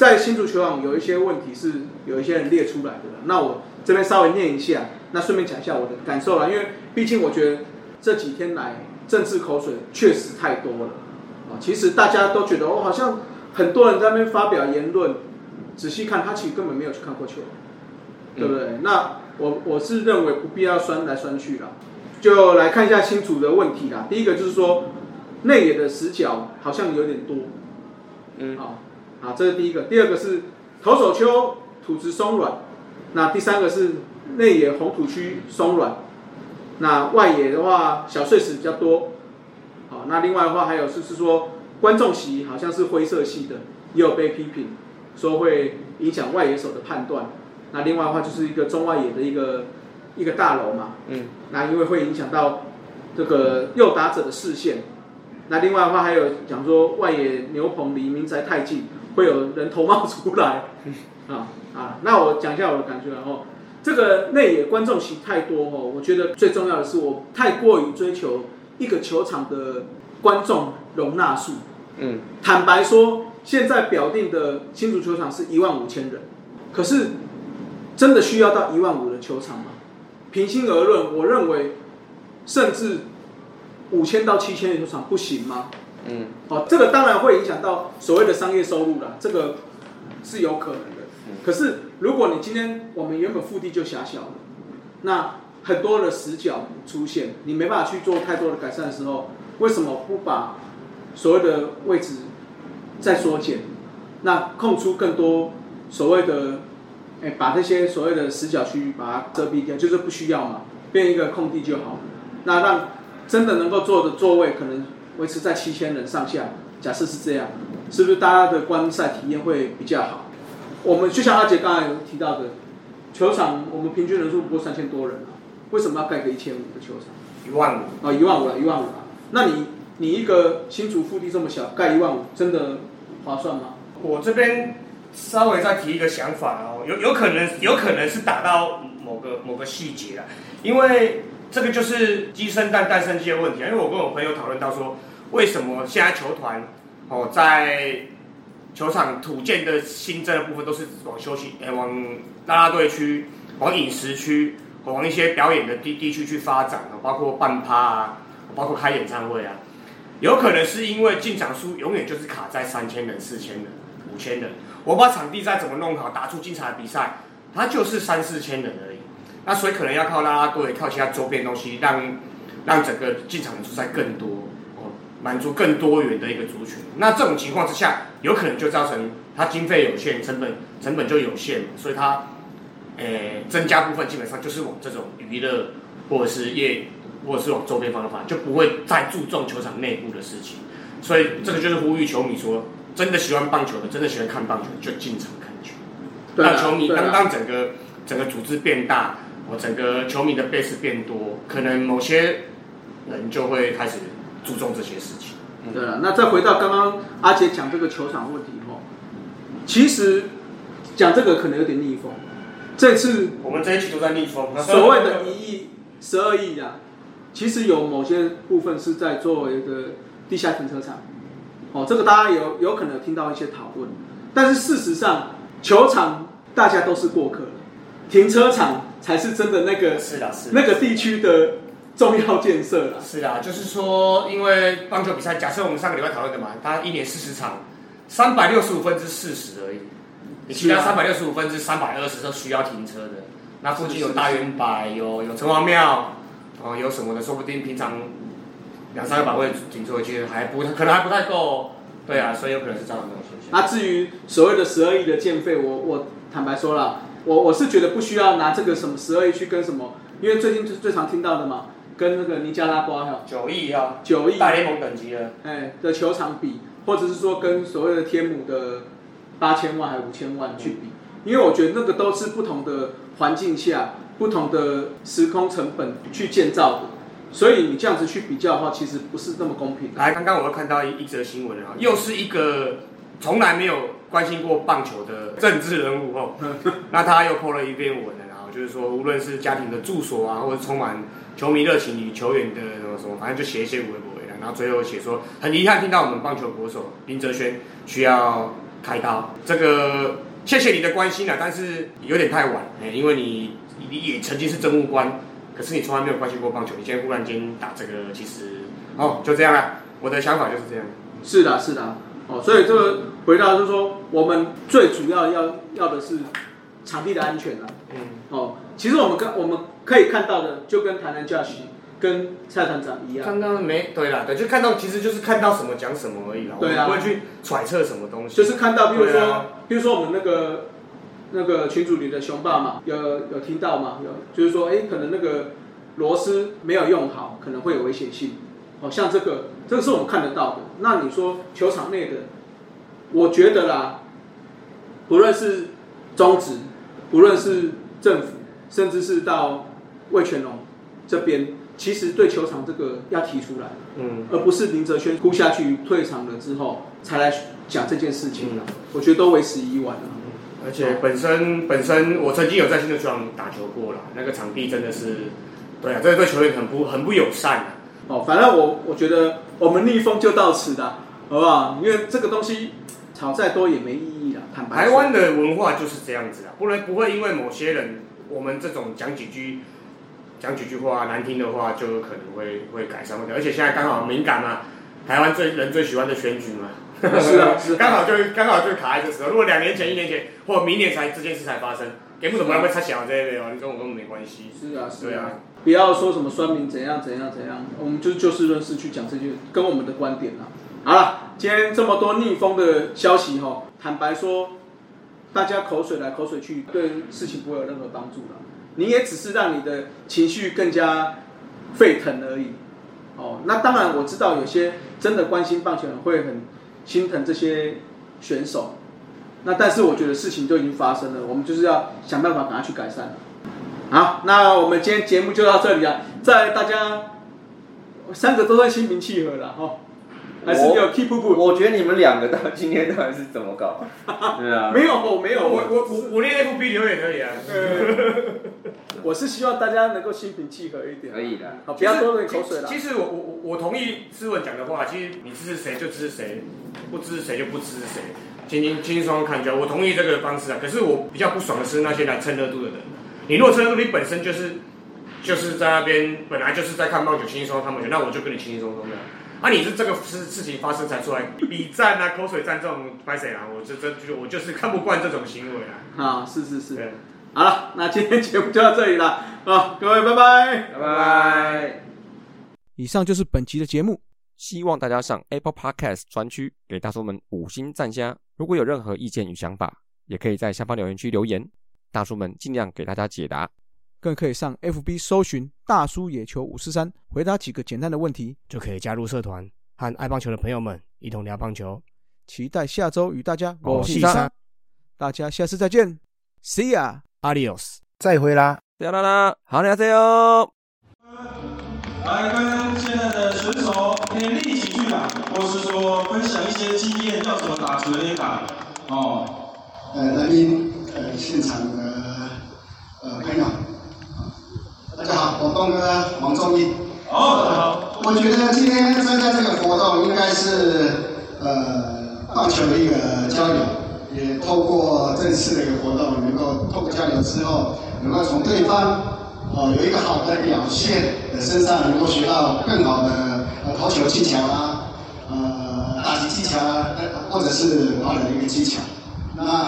在新足球网有一些问题是有一些人列出来的，那我这边稍微念一下，那顺便讲一下我的感受啦，因为毕竟我觉得这几天来政治口水确实太多了啊。其实大家都觉得哦，好像很多人在那边发表言论，仔细看他其实根本没有去看过球，对不对？那我我是认为不必要酸来酸去了，就来看一下新主的问题啦。第一个就是说内野的死角好像有点多，嗯，好。啊，这是第一个。第二个是投手丘土质松软，那第三个是内野红土区松软，那外野的话小碎石比较多。好，那另外的话还有就是说观众席好像是灰色系的，也有被批评说会影响外野手的判断。那另外的话就是一个中外野的一个一个大楼嘛，嗯，那因为会影响到这个右打者的视线。那另外的话还有讲说外野牛棚离民宅太近。会有人头冒出来，啊啊！那我讲一下我的感觉哦。这个内野观众席太多哦，我觉得最重要的是我太过于追求一个球场的观众容纳数。嗯，坦白说，现在表定的新竹球场是一万五千人，可是真的需要到一万五的球场吗？平心而论，我认为甚至五千到七千的球场不行吗？嗯，哦，这个当然会影响到所谓的商业收入啦，这个是有可能的。可是如果你今天我们原本腹地就狭小了，那很多的死角出现，你没办法去做太多的改善的时候，为什么不把所谓的位置再缩减？那空出更多所谓的，哎，把这些所谓的死角区域把它遮蔽掉，就是不需要嘛，变一个空地就好。那让真的能够坐的座位可能。维持在七千人上下，假设是这样，是不是大家的观赛体验会比较好？我们就像阿杰刚才有提到的，球场我们平均人数不过三千多人啊，为什么要盖个一千五的球场？一万五啊，一万五了，一万五了。那你你一个新竹腹地这么小，盖一万五，真的划算吗？我这边稍微再提一个想法哦，有有可能有可能是打到某个某个细节了，因为这个就是鸡生蛋蛋生鸡的问题啊。因为我跟我朋友讨论到说。为什么现在球团哦在球场土建的新增的部分都是往休息诶往啦啦队区、往饮食区、往一些表演的地地区去发展啊，包括办趴啊，包括开演唱会啊，有可能是因为进场数永远就是卡在三千人、四千人、五千人。我把场地再怎么弄好，打出精彩的比赛，它就是三四千人而已。那所以可能要靠啦啦队、靠其他周边东西，让让整个进场人数再更多。满足更多元的一个族群，那这种情况之下，有可能就造成它经费有限，成本成本就有限，所以它，诶增加部分基本上就是往这种娱乐或者是业或者是往周边方法，就不会再注重球场内部的事情。所以这个就是呼吁球迷说，真的喜欢棒球的，真的喜欢看棒球，就进场看球。让球迷当当整个整个组织变大，我整个球迷的 base 变多，可能某些人就会开始。注重这些事情。对了，那再回到刚刚阿杰讲这个球场问题哦，其实讲这个可能有点逆风。这次我们这一期都在逆风。所谓的一亿、十二亿呀，其实有某些部分是在作为一个地下停车场。哦，这个大家有有可能听到一些讨论，但是事实上，球场大家都是过客，停车场才是真的那个是的，是那个地区的重要建设了。是啊，就是说，因为棒球比赛，假设我们上个礼拜讨论的嘛，它一年四十场，三百六十五分之四十而已，你其他三百六十五分之三百二十都需要停车的。那附近有大圆柏，有有城隍庙，哦，有什么的，说不定平常。两三个百位停车位其实还不可能还不太够，对啊，所以有可能是这样的东西。那至于所谓的十二亿的建费，我我坦白说了，我我是觉得不需要拿这个什么十二亿去跟什么，因为最近最最常听到的嘛，跟那个尼加拉瓜哈九亿哈，九亿。大联盟等级的，哎的球场比，或者是说跟所谓的天母的八千万还五千万去比，因为我觉得那个都是不同的环境下、不同的时空成本去建造的。所以你这样子去比较的话，其实不是那么公平。来，刚刚我又看到一一则新闻啊，又是一个从来没有关心过棒球的政治人物哦，那他又破了一篇文了，然后就是说，无论是家庭的住所啊，或者充满球迷热情与球员的什么什么，反正就写一些微博的，然后最后写说，很遗憾听到我们棒球国手林哲轩需要开刀，这个谢谢你的关心啊，但是有点太晚，哎，因为你你也曾经是政务官。可是你从来没有关心过棒球，你现在忽然间打这个，其实哦，就这样了。我的想法就是这样。是的，是的，哦，所以这个回答就是说，我们最主要要要的是场地的安全啊。嗯。哦，其实我们跟我们可以看到的，就跟台南驾驶跟蔡团长一样。刚刚没？对啦，对，就看到，其实就是看到什么讲什么而已啦。对啊。不会去揣测什么东西。就是看到，比如说，比如说我们那个。那个群主里的雄爸嘛，有有听到吗？有，就是说，哎，可能那个螺丝没有用好，可能会有危险性。哦，像这个，这个是我们看得到的。那你说球场内的，我觉得啦，不论是中职，不论是政府，甚至是到魏全龙这边，其实对球场这个要提出来，嗯，而不是林哲轩哭下去退场了之后才来讲这件事情了。我觉得都为时已晚了。而且本身本身，我曾经有在新的球场打球过了，那个场地真的是，对啊，这个对球员很不很不友善哦，反正我我觉得我们逆风就到此的，好不好？因为这个东西吵再多也没意义了。坦白台湾的文化就是这样子啊，不能不会因为某些人，我们这种讲几句讲几句话难听的话，就有可能会会改善问题。而且现在刚好敏感嘛，台湾最人最喜欢的选举嘛。是啊，是刚好就刚好就卡在这时候。如果两年前、一年前或明年才这件事才发生，给不怎么会插小这一类哦，你跟我根本没关系。是啊，是啊，不要说什么酸民怎样怎样怎样，我们就就事论事去讲这些，跟我们的观点啊。好了，今天这么多逆风的消息哈，坦白说，大家口水来口水去，对事情不会有任何帮助的。你也只是让你的情绪更加沸腾而已。哦，那当然我知道有些真的关心棒球人会很。心疼这些选手，那但是我觉得事情都已经发生了，我们就是要想办法赶快去改善。好，那我们今天节目就到这里了。在大家三个都在心平气和了哈，还是有 keep 不？我觉得你们两个到今天到底是怎么搞？对啊，没有，没有，我我我我练 F B 留也可以啊。我是希望大家能够心平气和一点，可以的，好，不要多流口水了。其实我我我我同意思文讲的话，其实你支持谁就支持谁，不支持谁就不支持谁，轻轻轻轻松松看就好。我同意这个方式啊，可是我比较不爽的是那些来蹭热度的人。你如果蹭热度，你本身就是就是在那边本来就是在看棒球，轻轻松松看棒球，那我就跟你轻轻松松的。啊，你是这个事事情发生才出来比战啊、口水战这种拍谁啊？我这这就我就是看不惯这种行为啊。啊，是是是。好了，那今天节目就到这里了啊！各位，拜拜，拜拜。以上就是本期的节目，希望大家上 Apple Podcast 专区给大叔们五星赞加。如果有任何意见与想法，也可以在下方留言区留言，大叔们尽量给大家解答。更可以上 FB 搜寻“大叔野球五四三”，回答几个简单的问题，就可以加入社团，和爱棒球的朋友们一同聊棒球。期待下周与大家我是三，大家下次再见，See ya。Adios，再会啦！啦啦啦，好，你加油！来跟现在的选手联立几句吧，或是说分享一些经验，要怎么打职业打哦。呃，来宾，呃，现场的呃朋友，大家好，我东哥王仲义。好，好。我觉得今天参加这个活动，应该是呃棒球的一个交流，也透过这次的一个活动，能够透过交流之后，能够从对方哦有一个好的表现的身上，能够学到更好的呃投球技巧啊，呃打击技巧啊，或者是跑垒的一个技巧。那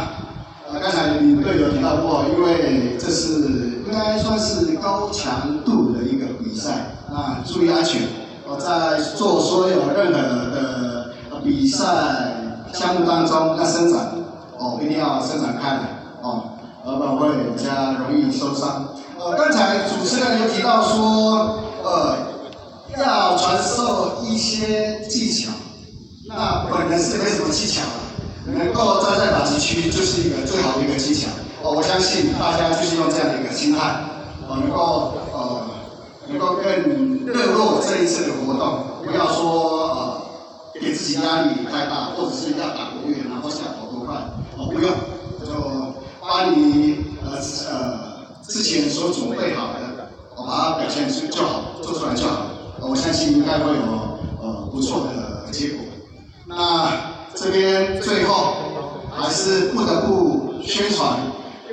呃刚才你队友提到过，因为这是应该算是高强度的一个比赛，那注意安全。我在做所有任何的比赛项目当中，那伸展哦一定要伸展开来哦，要不然会比较容易受伤。呃，刚才主持人有提到说，呃，要传授一些技巧，那本人是没什么技巧的，能够站在打击区就是一个最好的一个技巧。哦，我相信大家就是用这样的一个心态，哦，能够呃。能够更热络这一次的活动，不要说呃给自己压力太大，或者是要打多远，然后想跑多快，哦不用，就把你呃呃之前所准备好的，我把它表现出就好，做出来就好，我相信应该会有呃不错的结果。那这边最后还是不得不宣传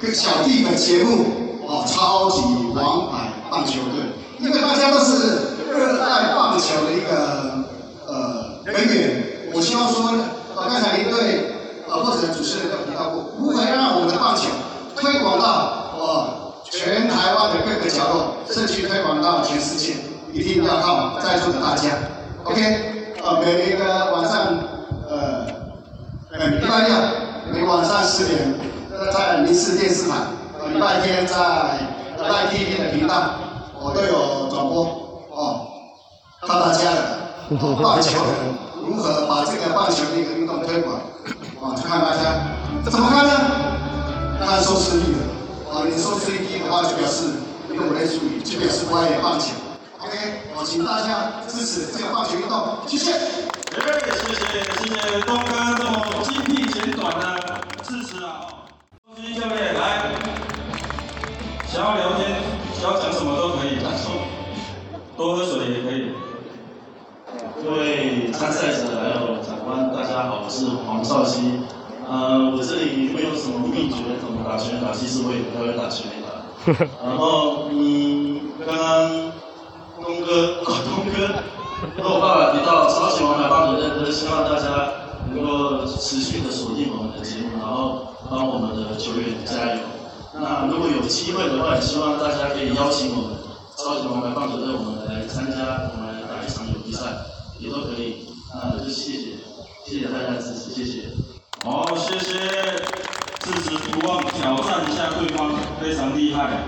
个小弟的节目哦，超级王牌棒球队。因为大家都是热爱棒球的一个呃人员，我希望说，呃刚才一对呃或者主持人都提到过，如何让我们的棒球推广到呃全台湾的各个角落，甚至推广到全世界，一定要靠在座的大家。OK，呃每一个晚上呃呃礼拜六每晚上十点在民视电视台，呃礼拜天在赖 TV 的频道。我都有转播哦，看大家的 棒球如何把这个棒球的一个运动推广，啊，就看大家怎么看呢？看收视率的，啊，你收视率低的话，就表示用我来处理，就表示不爱棒球。OK，我请大家支持这个棒球运动，谢谢。哎，谢谢谢谢东哥这么精辟简短的支持啊！中心教练来，想要聊天。想要讲什么都可以，多喝水也可以。各位参赛者还有长官，大家好，我是黄少熙。呃，我这里没有什么秘诀，怎么打拳打，其实我也不太会打拳打。然后，嗯，刚刚 东哥，东 哥跟我爸爸提到超级王牌棒球队，希望大家能够持续的锁定我们的节目，然后帮我们的球员加油。那如果有机会的话，也希望大家可以邀请我们超级王牌棒球队，我们来参加，我们打一场友谊赛，也都可以。那就谢谢，谢谢大家的支持，谢谢。好，谢谢，支持不忘挑战一下对方，非常厉害。